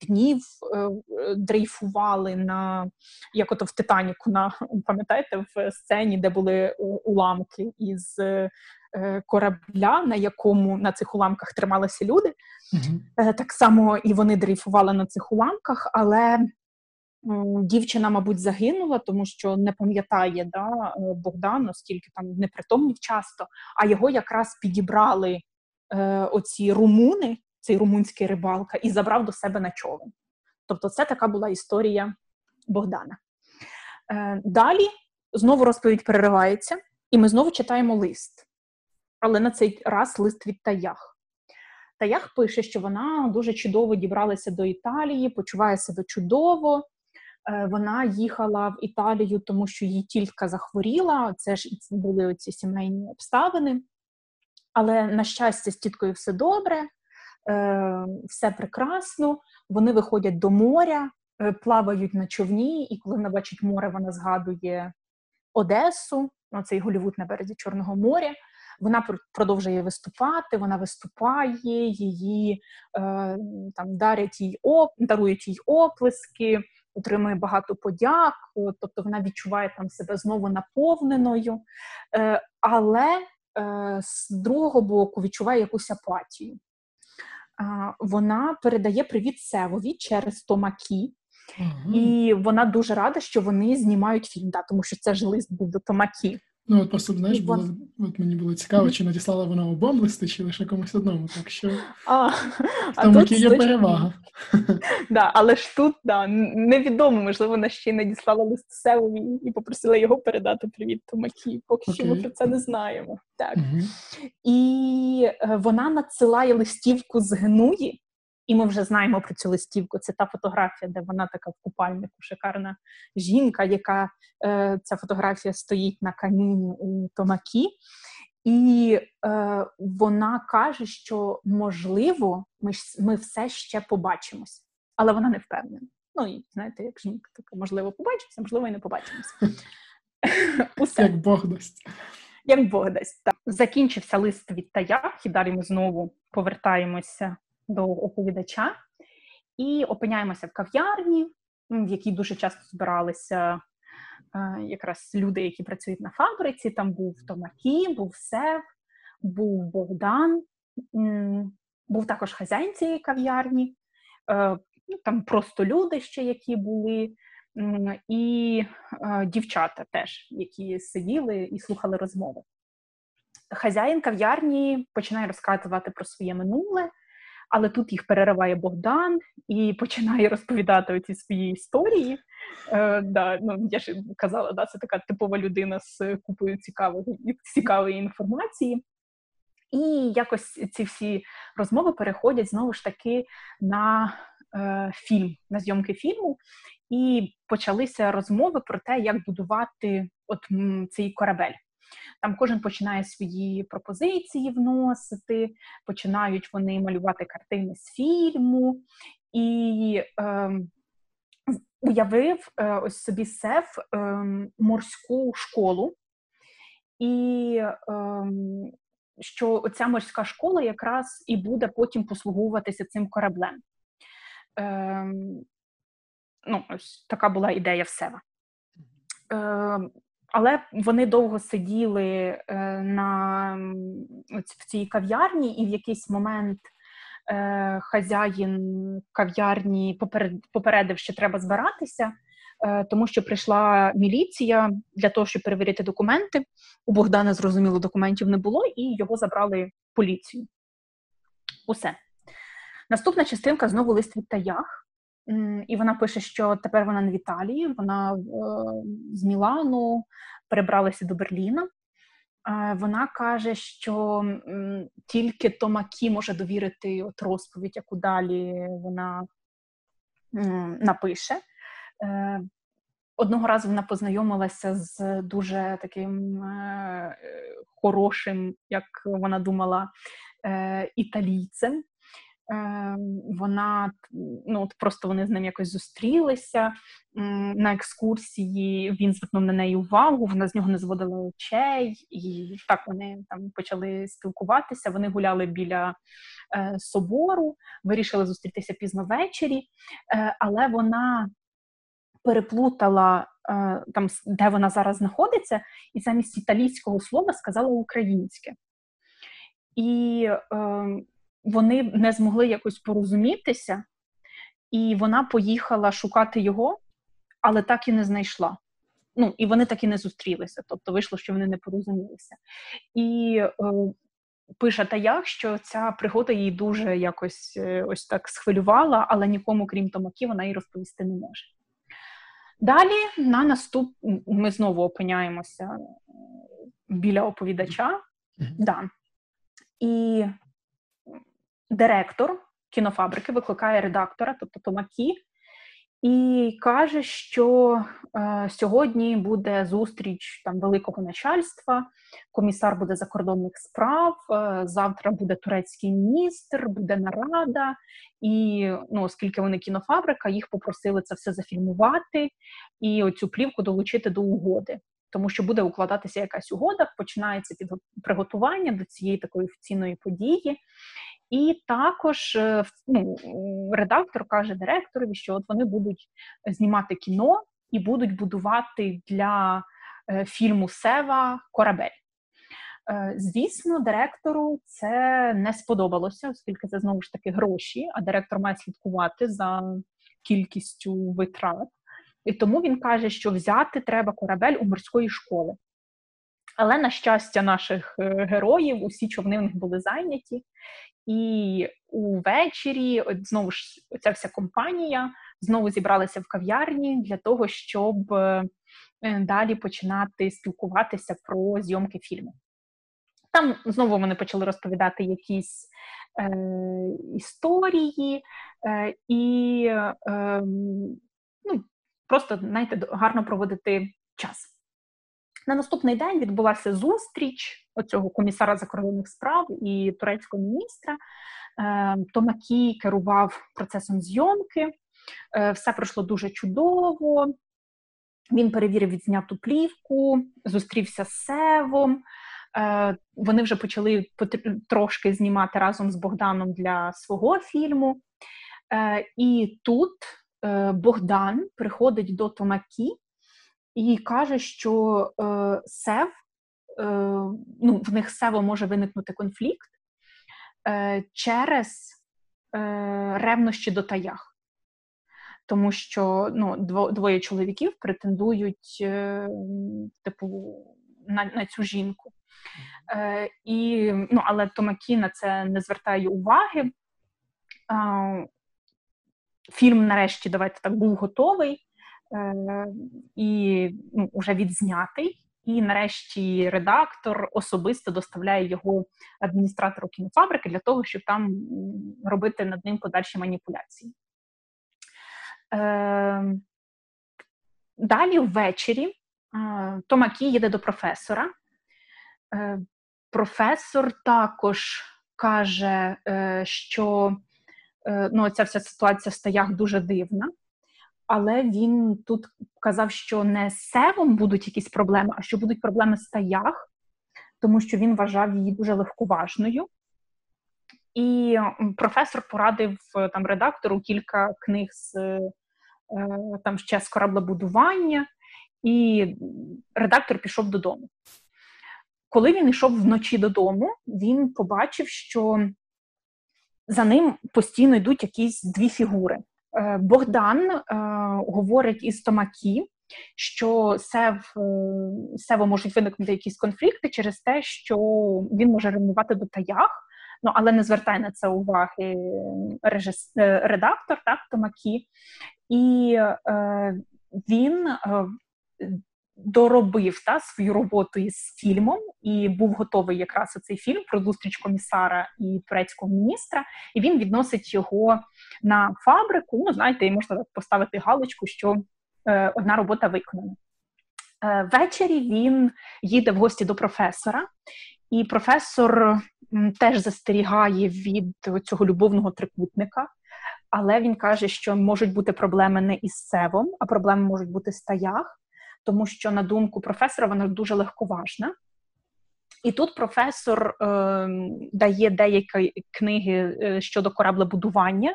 днів е, дрейфували на як ото в Титаніку, на пам'ятаєте, в сцені, де були е, уламки із корабля, на якому на цих уламках трималися люди. mm Так само і вони дрейфували на цих уламках, але Дівчина, мабуть, загинула, тому що не пам'ятає да, е, Богдан, оскільки там непритомнів часто, а його якраз підібрали е, оці румуни, цей румунський рибалка, і забрав до себе на човен. Тобто, це така була історія Богдана. Е, Далі знову розповідь переривається, і ми знову читаємо лист. Але на цей раз лист від Таях. Таях пише, що вона дуже чудово дібралася до Італії, почуває себе чудово. Е, вона їхала в Італію, тому що її тільки захворіла. Це ж були ці сімейні обставини. Але, на щастя, з тіткою все добре, все прекрасно. Вони виходять до моря, е, плавають на човні, і коли вона бачить море, вона згадує Одесу, цей Голівуд на березі Чорного моря. Вона продовжує виступати, вона виступає, її е, там дарять їй оп, дарують їй оплески, отримує багато подяк, тобто вона відчуває там себе знову наповненою, е, але е, з другого боку відчуває якусь апатію. Вона передає привіт Севові через Томакі, uh і вона дуже рада, що вони знімають фільм, да, тому що це ж лист був до Томакі. Ну, от просто знаєш, було от мені було цікаво, чи надіслала вона обом листи, чи лише комусь одному. Так що а, в тому тут є перевага. Да, Але ж тут да, невідомо, можливо, вона ще й надіслала лист Севові і попросила його передати привіт Томакі. Поки що ми про це не знаємо. Так. uh І е, вона надсилає листівку з Гнуї. І ми вже знаємо про цю листівку. Це та фотографія, де вона така в купальнику, шикарна жінка, яка е, ця фотографія стоїть на каміні у Томакі, і е, вона каже, що можливо, ми ми все ще побачимось, але вона не впевнена. Ну і знаєте, як жінка така, можливо, побачимося, можливо, і не побачимося. Усе. Як Бог дасть. Як Бог дасть. Так. Закінчився лист від Таях, і далі ми знову повертаємося до оповідача і опиняємося в кав'ярні, в якій дуже часто збиралися е, якраз люди, які працюють на фабриці. Там був Томакі, був Сев, був Богдан, був також хазяїн цієї кав'ярні, е, ну, там просто люди ще, які були. І е, дівчата теж, які сиділи і слухали розмови. Хазяїн кав'ярні починає розказувати про своє минуле, але тут їх перериває Богдан і починає розповідати ці свої історії. Е, да, ну, Я ж казала, да, це така типова людина з купою цікавої, цікавої інформації. І якось ці всі розмови переходять знову ж таки на е, фільм, на зйомки фільму, і почалися розмови про те, як будувати от м, цей корабель. Там кожен починає свої пропозиції вносити, починають вони малювати картини з фільму і е, уявив е, ось собі сеф е, морську школу. І е, що ця морська школа якраз і буде потім послуговуватися цим кораблем. Е, ну, ось така була ідея в Сева. Але вони довго сиділи е, на в цій кав'ярні, і в якийсь момент е, хазяїн кав'ярні попередив, що треба збиратися, е, тому що прийшла міліція для того, щоб перевірити документи. У Богдана зрозуміло, документів не було, і його забрали поліцію. Усе. Наступна частинка знову лист від Таях. І вона пише, що тепер вона не в Італії, вона е, з Мілану перебралася до Берліна. Е, вона каже, що тільки Томакі може довірити от розповідь, яку далі вона напише. Е, одного разу вона познайомилася з дуже таким хорошим, як вона думала, італійцем. Ем, вона ну от просто вони з ним якось зустрілися на екскурсії. Він звернув на неї увагу, вона з нього не зводила очей, і так вони там почали спілкуватися. Вони гуляли біля е, собору, вирішили зустрітися пізно ввечері, е, але вона переплутала е, там, де вона зараз знаходиться, і замість італійського слова сказала українське. І е, вони не змогли якось порозумітися, і вона поїхала шукати його, але так і не знайшла. Ну, і вони так і не зустрілися. Тобто вийшло, що вони не порозумілися. І е, пише Таях, що ця пригода її дуже якось е, ось так схвилювала, але нікому, крім Томакі, вона їй розповісти не може. Далі на наступ ми знову опиняємося е, біля оповідача. Mm-hmm. Да. І директор кінофабрики викликає редактора, тобто Томакі, і каже, що е, сьогодні буде зустріч там великого начальства, комісар буде закордонних справ. Е, завтра буде турецький міністр, буде нарада. І ну, оскільки вони кінофабрика, їх попросили це все зафільмувати і оцю плівку долучити до угоди. тому що буде укладатися якась угода, починається під приготування до цієї такої офіційної події. І також е, ну, редактор каже директорові, що от вони будуть знімати кіно і будуть будувати для е, фільму Сева корабель. Е, звісно, директору це не сподобалося, оскільки це знову ж таки гроші, а директор має слідкувати за кількістю витрат. І тому він каже, що взяти треба корабель у морської школи. Але, на щастя, наших героїв усі човни в них були зайняті, і увечері, от знову ж ця вся компанія знову зібралася в кав'ярні для того, щоб е, далі починати спілкуватися про зйомки фільму. Там знову вони почали розповідати якісь е, історії е, і е, ну, просто знаєте, гарно проводити час. На наступний день відбулася зустріч оцього комісара закордонних справ і турецького міністра. Е, Томакі керував процесом зйомки, е, все пройшло дуже чудово. Він перевірив відзняту плівку, зустрівся з Севом. Е, вони вже почали трошки знімати разом з Богданом для свого фільму. І тут Богдан приходить до Томакі і каже, що е, сев, е, ну, в них сево може виникнути конфлікт е, через е, ревнощі до таях. Тому що ну, двоє чоловіків претендують е, типу, на на цю жінку. Е, і, ну, Але Томакі на це не звертає уваги. Е, Фільм, нарешті, давайте так, був готовий. Е, і ну, вже відзнятий. І нарешті редактор особисто доставляє його адміністратору кінофабрики для того, щоб там робити над ним подальші маніпуляції. Е, Далі ввечері е, Томакі їде до професора. Професор також каже, що ну, ця вся ситуація в стаях дуже дивна але він тут казав, що не з севом будуть якісь проблеми, а що будуть проблеми з таях, тому що він вважав її дуже легковажною. І професор порадив е, там редактору кілька книг з е, там ще з кораблебудування, і редактор пішов додому. Коли він йшов вночі додому, він побачив, що за ним постійно йдуть якісь дві фігури. Е, Богдан е, говорить із Томакі, що сев, е, сево можуть виникнути якісь конфлікти через те, що він може ревнувати до таях, ну але не звертає на це уваги режис... редактор так, Томакі, і е, він е, доробив та, свою роботу із фільмом і був готовий якраз цей фільм про зустріч комісара і турецького міністра, і він відносить його на фабрику. Ну, знаєте, і можна поставити галочку, що е, одна робота виконана. Е, Ввечері він їде в гості до професора, і професор м, теж застерігає від цього любовного трикутника. Але він каже, що можуть бути проблеми не із севом, а проблеми можуть бути з таях тому що, на думку професора, вона дуже легковажна. І тут професор е, дає деякі книги е, щодо кораблебудування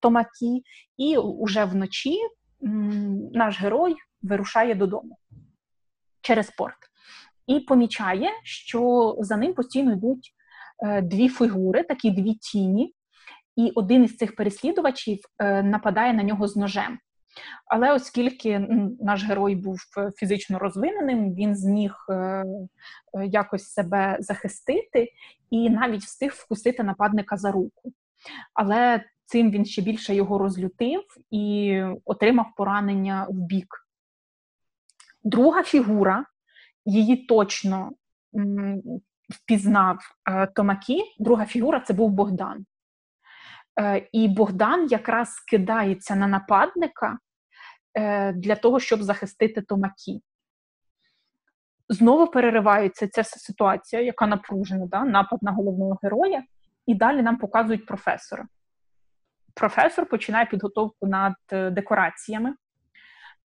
Томакі, і уже вночі наш герой вирушає додому через порт і помічає, що за ним постійно йдуть е, дві фігури, такі дві тіні, і один із цих переслідувачів е, нападає на нього з ножем. Але оскільки наш герой був е, фізично розвиненим, він зміг е, е, якось себе захистити і навіть встиг вкусити нападника за руку. Але цим він ще більше його розлютив і отримав поранення в бік. Друга фігура, її точно впізнав Томакі. Друга фігура це був Богдан. І Богдан якраз кидається на нападника, Е, для того, щоб захистити Томакі. Знову переривається ця ситуація, яка напружена, да? напад на головного героя, і далі нам показують професора. Професор починає підготовку над е, декораціями.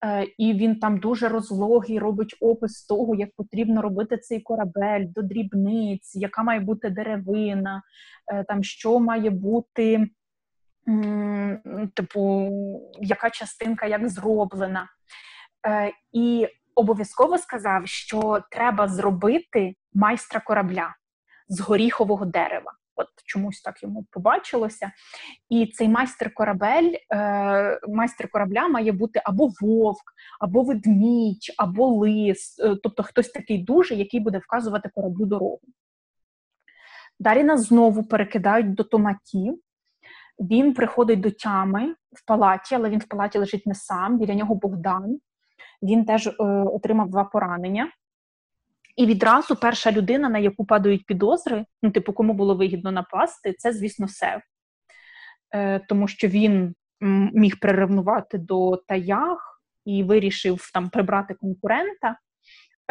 Е, і він там дуже розлогий робить опис того, як потрібно робити цей корабель до дрібниць, яка має бути деревина, е, там що має бути, типу, яка частинка як зроблена. І обов'язково сказав, що треба зробити майстра корабля з горіхового дерева. От чомусь так йому побачилося. І цей майстер корабель, е, майстер корабля має бути або вовк, або ведмідь, або лис, е, тобто хтось такий дуже, який буде вказувати кораблю дорогу. Далі нас знову перекидають до томатів. Він приходить до тями в палаті, але він в палаті лежить не сам. Біля нього Богдан. Він теж е, отримав два поранення. І відразу перша людина, на яку падають підозри, ну, типу, кому було вигідно напасти, це, звісно, Сев. Е, Тому що він міг приревнувати до таях і вирішив там прибрати конкурента.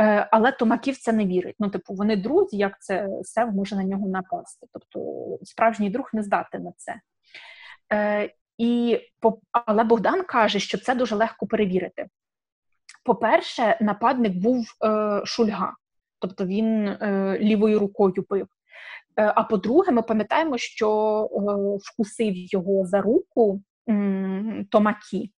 Е, Але Томаків це не вірить. Ну, типу, вони друзі, як це Сев може на нього напасти. Тобто, справжній друг не здатен на це. Е, і, Але Богдан каже, що це дуже легко перевірити. По-перше, нападник був е, шульга тобто він е, лівою рукою пив. Е, а по-друге, ми пам'ятаємо, що е, вкусив його за руку Томакі.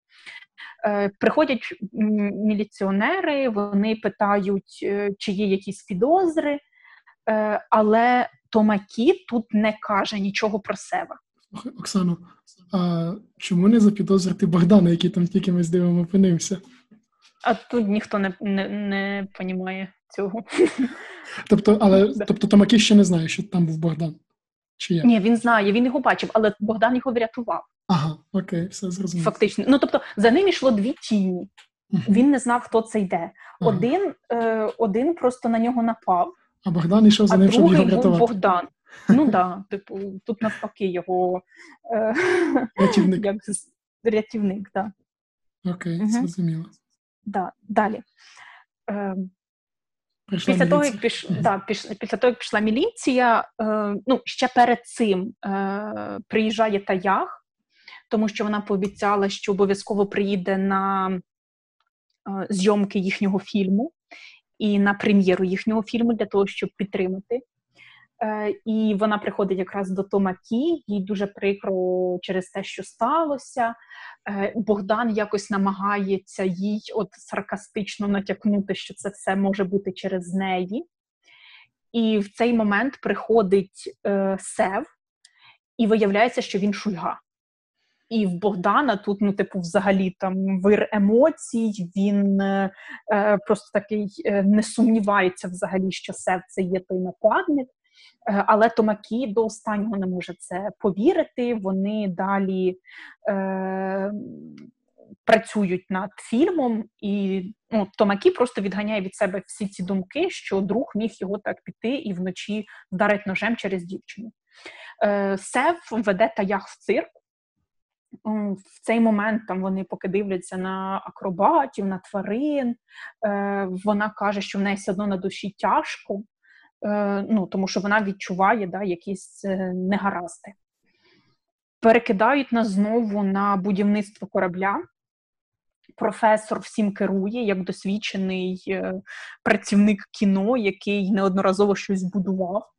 Е, приходять міліціонери, вони питають, е, чи є якісь підозри, але Томакі тут не каже нічого про себе. Оксано, а чому не запідозрити Богдана, який там тільки ми з дивом опинився? А тут ніхто не не, не понімає цього. Тобто, але тобто Томакі ще не знає, що там був Богдан? Чи як? Ні, він знає, він його бачив, але Богдан його врятував. Ага, окей, все зрозуміло. Фактично. Ну тобто за ним йшло дві тіні. Він не знав, хто це йде. Один е, один просто на нього напав, а Богдан йшов за ним, щоб його врятувати. був Богдан. Ну так, типу, тут навпаки його е, рятівник. Як, рятівник, так. Окей, угу. зрозуміло. Да. Далі. Е, Після того, як піш... да, піш... після того, як пішла міліція, е, ну ще перед цим е, приїжджає Таях, тому що вона пообіцяла, що обов'язково приїде на е, зйомки їхнього фільму і на прем'єру їхнього фільму для того, щоб підтримати. Е, І вона приходить якраз до Тома Кі, їй дуже прикро через те, що сталося. Е, Богдан якось намагається їй от саркастично натякнути, що це все може бути через неї. І в цей момент приходить е, Сев, і виявляється, що він шульга. І в Богдана тут, ну, типу, взагалі там вир емоцій, він е, просто такий е, не сумнівається взагалі, що Сев це є той нападник. Е, але Томакі до останнього не може це повірити. Вони далі е, працюють над фільмом, і ну, Томакі просто відганяє від себе всі ці думки, що друг міг його так піти і вночі вдарить ножем через дівчину. Е, Сев веде таях в цирк. В цей момент там вони поки дивляться на акробатів, на тварин. Е, Вона каже, що в неї все одно на душі тяжко, ну, тому що вона відчуває да, якісь е, негаразди. Перекидають нас знову на будівництво корабля. Професор всім керує як досвідчений е, працівник кіно, який неодноразово щось будував.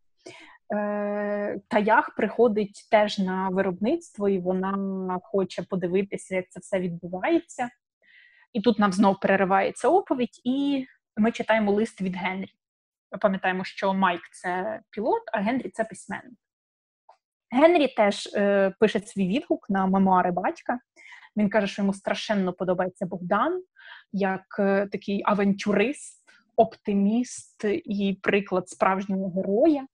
Таях приходить теж на виробництво, і вона хоче подивитися, як це все відбувається. І тут нам знов переривається оповідь, і ми читаємо лист від Генрі. Ми пам'ятаємо, що Майк це пілот, а Генрі це письменник. Генрі теж е, пише свій відгук на мемуари батька. Він каже, що йому страшенно подобається Богдан як е, такий авантюрист, оптиміст і приклад справжнього героя.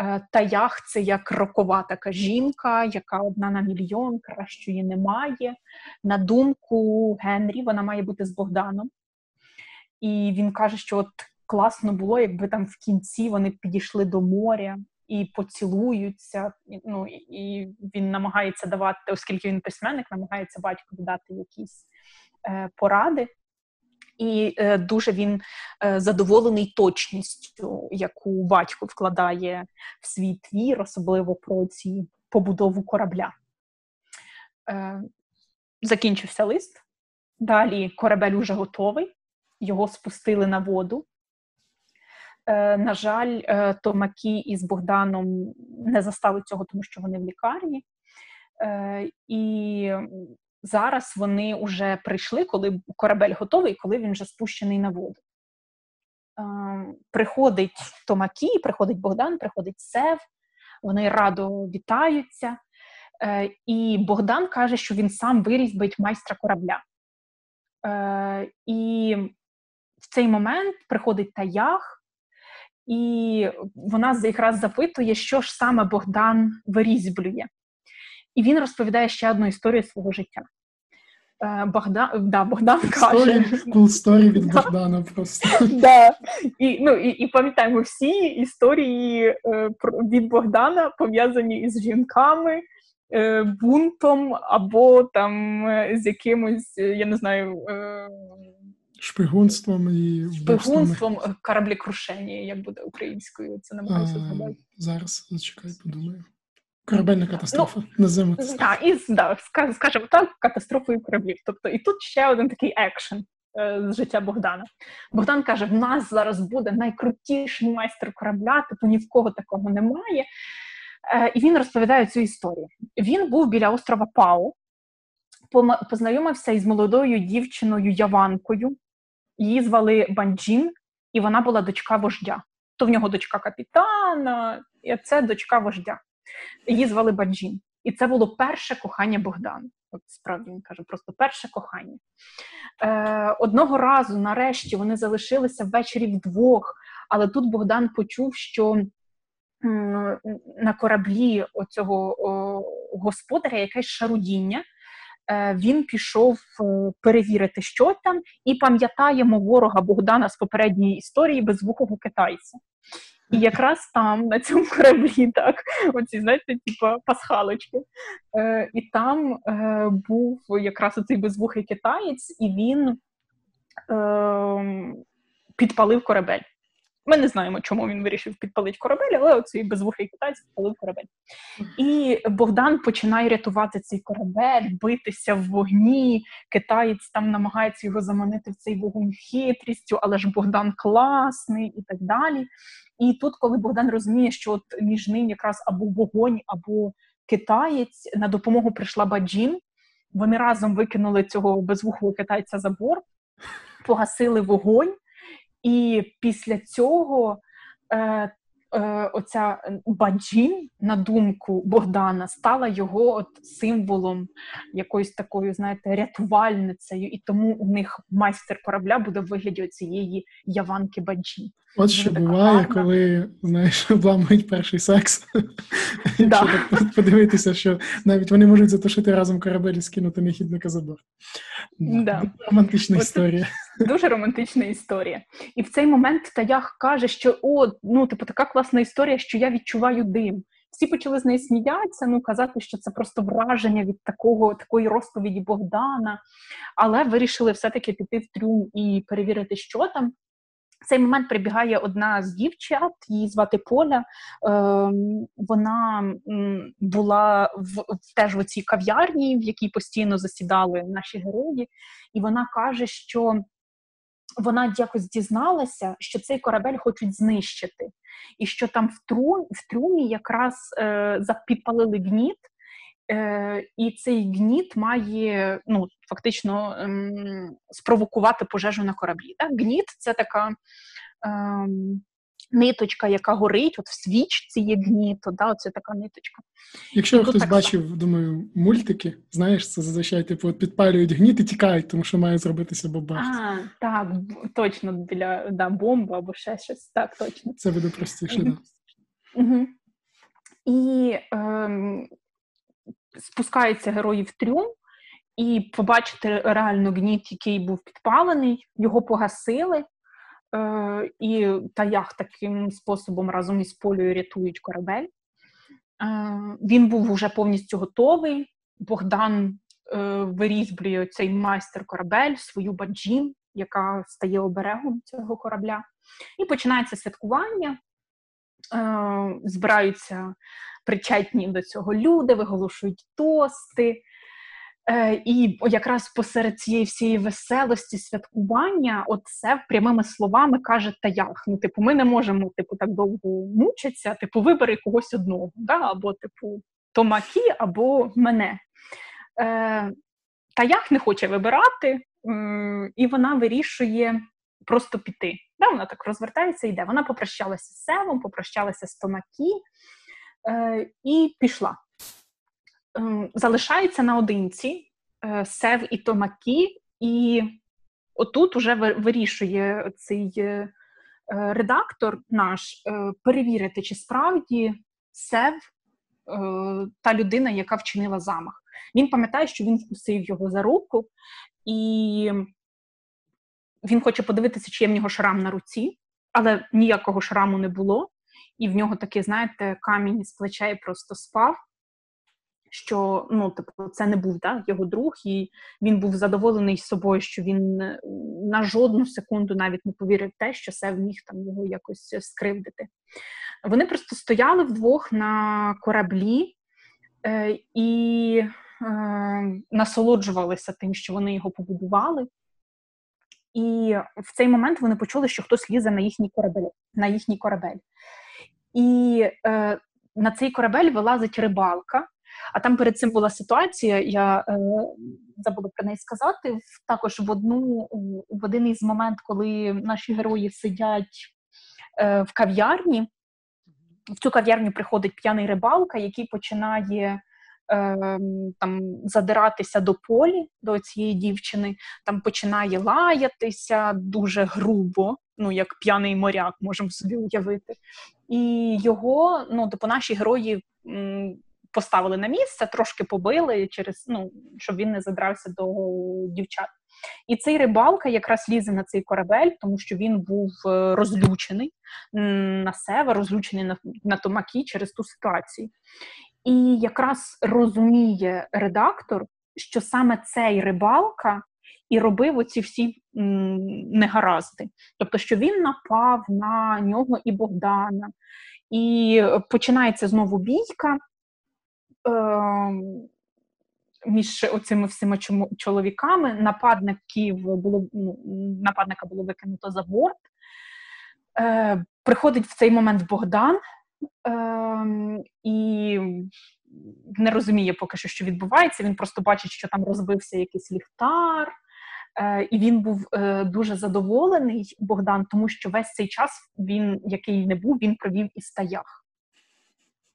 Е, Таях це як рокова така жінка, яка одна на мільйон, кращої немає. На думку Генрі, вона має бути з Богданом. І він каже, що от класно було, якби там в кінці вони підійшли до моря і поцілуються. Ну і він намагається давати, оскільки він письменник, намагається батькові дати якісь е, поради. І е, дуже він е, задоволений точністю, яку батько вкладає в свій твір, особливо про ці побудову корабля. Е, Закінчився лист. Далі корабель уже готовий, його спустили на воду. Е, На жаль, е, Томакі із Богданом не застали цього, тому що вони в лікарні. Е, І зараз вони вже прийшли, коли корабель готовий, коли він вже спущений на воду. Приходить Томакі, приходить Богдан, приходить Сев, вони радо вітаються. І Богдан каже, що він сам вирізбить майстра корабля. І в цей момент приходить Таях, і вона якраз запитує, що ж саме Богдан вирізблює. І він розповідає ще одну історію свого життя. Е, Богдан, да, Богдан каже. Cool story від Богдана просто. Да. І, ну, і, і пам'ятаємо всі історії е, від Богдана пов'язані із жінками, е, бунтом або там е, з якимось, я не знаю, е, Шпигунством і шпигунством е, кораблекрушення, як буде українською, це намагаюся згадати. Зараз зачекай, подумаю. Корабельна катастрофа. Називаємо це. Так, і да, ска- скажімо так, катастрофою кораблів. Тобто, і тут ще один такий екшен е, з життя Богдана. Богдан каже: в нас зараз буде найкрутіший майстер корабля, типу ні в кого такого немає. Е, і він розповідає цю історію. Він був біля острова Пау, познайомився із молодою дівчиною Яванкою. Її звали Банджін, і вона була дочка вождя. То в нього дочка капітана, і це дочка вождя. Її звали Банджін. І це було перше кохання Богдана. От справді він каже, просто перше кохання. Е, одного разу, нарешті, вони залишилися ввечері вдвох, але тут Богдан почув, що на кораблі оцього о, господаря якесь шарудіння. Е, Він пішов е, перевірити, що там, і пам'ятаємо ворога Богдана з попередньої історії безвухого китайця. І якраз там, на цьому кораблі, так, оці, знаєте, типу, пасхалочки. Е, і там е, був якраз оцей безвухий китаєць, і він е, підпалив корабель. Ми не знаємо, чому він вирішив підпалити корабель, але оцей безвухий китаєць підпалив корабель. І Богдан починає рятувати цей корабель, битися в вогні. Китаєць там намагається його заманити в цей вогонь хитрістю, але ж Богдан класний і так далі. І тут, коли Богдан розуміє, що от між ним якраз або вогонь, або китаєць, на допомогу прийшла Баджін. Вони разом викинули цього безвухого китайця за борт, погасили вогонь, і після цього е, е, оця Баджін, на думку Богдана, стала його от символом якоюсь такою, знаєте, рятувальницею, і тому у них майстер корабля буде в вигляді цієї Яванки Баджін. От що буває, гарна. коли знаєш, обламують перший секс. Да. Якщо так подивитися, що навіть вони можуть затушити разом корабель і скинути нехідника за борт. Да. Романтична От- історія. Дуже романтична історія. І в цей момент Таях каже, що о, ну типу така класна історія, що я відчуваю дим. Всі почали з неї сміятися, ну казати, що це просто враження від такого такої розповіді Богдана, але вирішили все-таки піти в трюм і перевірити, що там. В цей момент прибігає одна з дівчат, її звати Поля. Ем, вона була в, в теж в цій кав'ярні, в якій постійно засідали наші герої, і вона каже, що вона якось дізналася, що цей корабель хочуть знищити, і що там в трюм, в трюмі якраз е, запідпалили гніт, е, і цей гніт має ну, фактично ем, спровокувати пожежу на кораблі. Так? Гніт це така. Ем, Ниточка, яка горить, от в свічці є гніт, да, це така ниточка. Якщо І тут хтось так бачив, думаю, мультики, знаєш, це зазвичай типу от підпалюють гніт і тікають, тому що має зробитися бабах. А, так, точно біля да, бомби або ще щось. Так, точно. Це буде простіше. Угу. І ем, спускаються герої в трюм, і побачити реально гніт, який був підпалений, його погасили. І Таях таким способом разом із Полею рятують корабель. Е, він був уже повністю готовий. Богдан е, вирізблює цей майстер корабель, свою баджін, яка стає оберегом цього корабля. І починається святкування. Е, збираються причетні до цього люди, виголошують тости. Е, І якраз посеред цієї всієї веселості святкування, от це прямими словами каже Таях. Ну, типу, ми не можемо типу, так довго мучитися, типу, вибери когось одного, да? або типу Томакі, або мене. Е, Таях не хоче вибирати, е, і вона вирішує просто піти. Да? Вона так розвертається і йде. Вона попрощалася з Севом, попрощалася з Томакі е, і пішла. Ем, залишається наодинці е, Сев і Томакі, і отут уже вирішує цей е, редактор наш перевірити, чи справді Сев та людина, яка вчинила замах. Він пам'ятає, що він вкусив його за руку, і він хоче подивитися, чи є в нього шрам на руці, але ніякого шраму не було. І в нього такий, знаєте, камінь з плеча і просто спав що ну, типу, це не був да, його друг, і він був задоволений собою, що він е, на жодну секунду навіть не повірив в те, що Сев міг там його якось скривдити. Вони просто стояли вдвох на кораблі е, і е, насолоджувалися тим, що вони його побудували. І в цей момент вони почули, що хтось лізе на їхній корабель. На їхній корабель. І е, на цей корабель вилазить рибалка, а там перед цим була ситуація, я е, забула про неї сказати. Також в одну в один із момент, коли наші герої сидять е, в кав'ярні, в цю кав'ярню приходить п'яний рибалка, який починає. Е, там задиратися до полі до цієї дівчини, там починає лаятися дуже грубо, ну як п'яний моряк, можемо собі уявити. І його, ну, типу, наші герої поставили на місце, трошки побили через ну, щоб він не задрався до дівчат. І цей рибалка якраз лізе на цей корабель, тому що він був е, розлючений на себе, розлючений на, на Томакі через ту ситуацію. І якраз розуміє редактор, що саме цей рибалка і робив оці всі негаразди. Тобто, що він напав на нього і Богдана, і починається знову бійка. Ем, між оцими всіма чоловіками нападників було ну, нападника було викинуто за борт. Е, Приходить в цей момент Богдан е, і не розуміє поки що, що відбувається. Він просто бачить, що там розбився якийсь ліхтар, е, і він був е, дуже задоволений Богдан, тому що весь цей час він, який не був, він провів і стаях.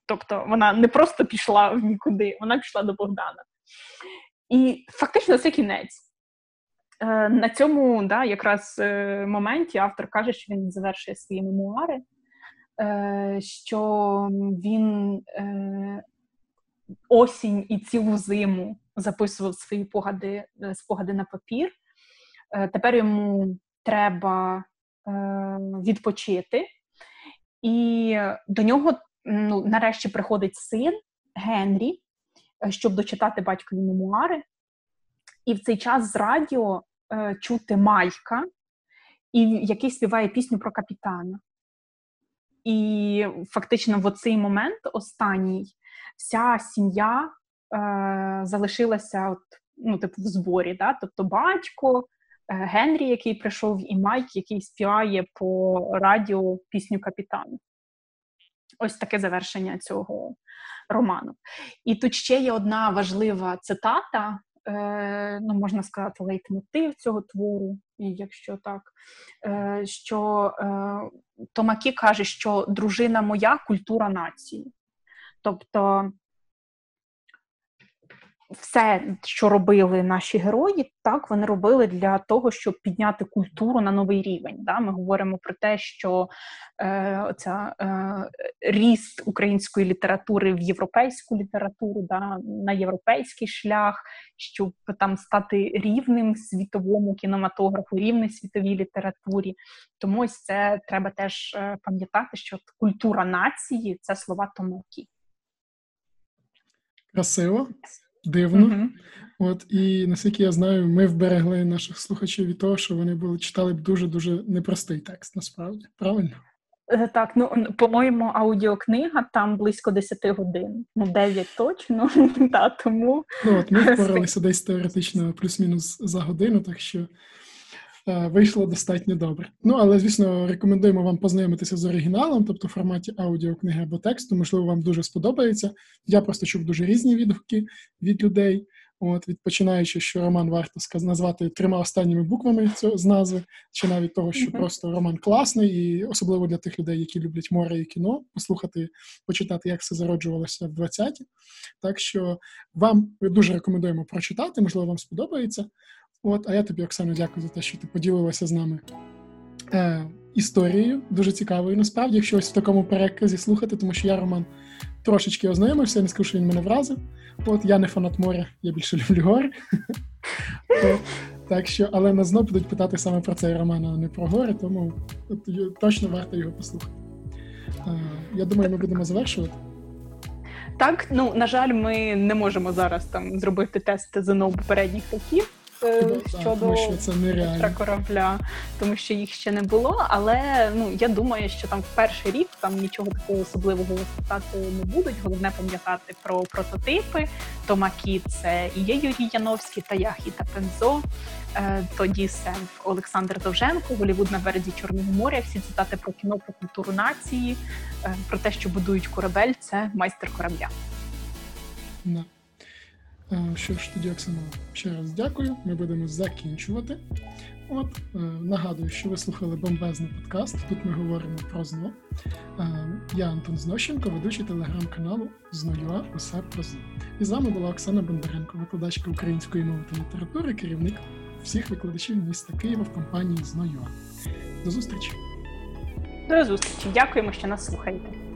Тобто вона не просто пішла в нікуди, вона пішла до Богдана. І фактично це кінець. Е, на цьому да, якраз е, моменті автор каже, що він завершує свої мемуари, е, що він осінь і цілу зиму записував свої погади, спогади на папір. Тепер йому треба відпочити, і до нього ну, нарешті приходить син Генрі, е, щоб дочитати батькові мемуари. І в цей час з радіо е, чути Майка, і який співає пісню про капітана. І фактично в оцей момент останній вся сім'я е, залишилася от, ну, типу, в зборі. Да? Тобто батько, е, Генрі, який прийшов, і Майк, який співає по радіо пісню капітана. Ось таке завершення цього роману. І тут ще є одна важлива цитата, е, ну можна сказати, лейтмотив цього твору, якщо так, е, що е, Томакі каже, що дружина моя культура нації. Тобто все, що робили наші герої, так вони робили для того, щоб підняти культуру на новий рівень. Да? Ми говоримо про те, що е, оця, е, ріст української літератури в європейську літературу, да? на європейський шлях, щоб там стати рівним світовому кінематографу, рівним світовій літературі. Тому ось це треба теж е, пам'ятати, що культура нації це слова Томокі. Красиво дивно. Mm-hmm. От і наскільки я знаю, ми вберегли наших слухачів від того, що вони були читали б дуже дуже непростий текст, насправді правильно. Е, так, ну по-моєму, аудіокнига там близько 10 годин. Ну, 9 точно. та, тому... Ну от ми впоралися десь теоретично плюс-мінус за годину, так що вийшло достатньо добре. Ну, але, звісно, рекомендуємо вам познайомитися з оригіналом, тобто в форматі аудіокниги або тексту. Можливо, вам дуже сподобається. Я просто чув дуже різні відгуки від людей. От, Відпочинаючи, що роман варто назвати трьома останніми буквами цього з назви, чи навіть того, що mm-hmm. просто роман класний, і особливо для тих людей, які люблять море і кіно, послухати, почитати, як все зароджувалося в 20-ті. Так що вам дуже рекомендуємо прочитати, можливо, вам сподобається. От, А я тобі, Оксано, дякую за те, що ти поділилася з нами е, історією, дуже цікавою. Насправді, якщо ось в такому переказі слухати, тому що я роман трошечки ознайомився, не скажу, що він мене вразив. От я не фанат моря, я більше люблю гори. Так що, але нас знову будуть питати саме про цей роман, а не про гори, тому точно варто його послухати. Я думаю, ми будемо завершувати. Так, ну на жаль, ми не можемо зараз там зробити тест ЗНО попередніх років. Е, щодо тому що корабля, тому що їх ще не було. Але ну я думаю, що там в перший рік там нічого такого особливого виступати не будуть. Головне пам'ятати про прототипи. Томакі це і є Юрій Яновський та Яхіта Пензо. Е, тоді Сенф Олександр Довженко, Голівуд на березі Чорного моря. Всі цитати про кіно, про культуру нації, е, про те, що будують корабель. Це майстер корабля. Е, що ж тоді, Оксана, ще раз дякую. Ми будемо закінчувати. От е, нагадую, що ви слухали бомбезний подкаст. Тут ми говоримо про зно. Е, я Антон Знощенко, ведучий телеграм-каналу Зноюа усе про зно. І з вами була Оксана Бондаренко, викладачка української мови та літератури, керівник всіх викладачів міста Києва в компанії Зноюа. До зустрічі. До зустрічі. Дякуємо, що нас слухаєте.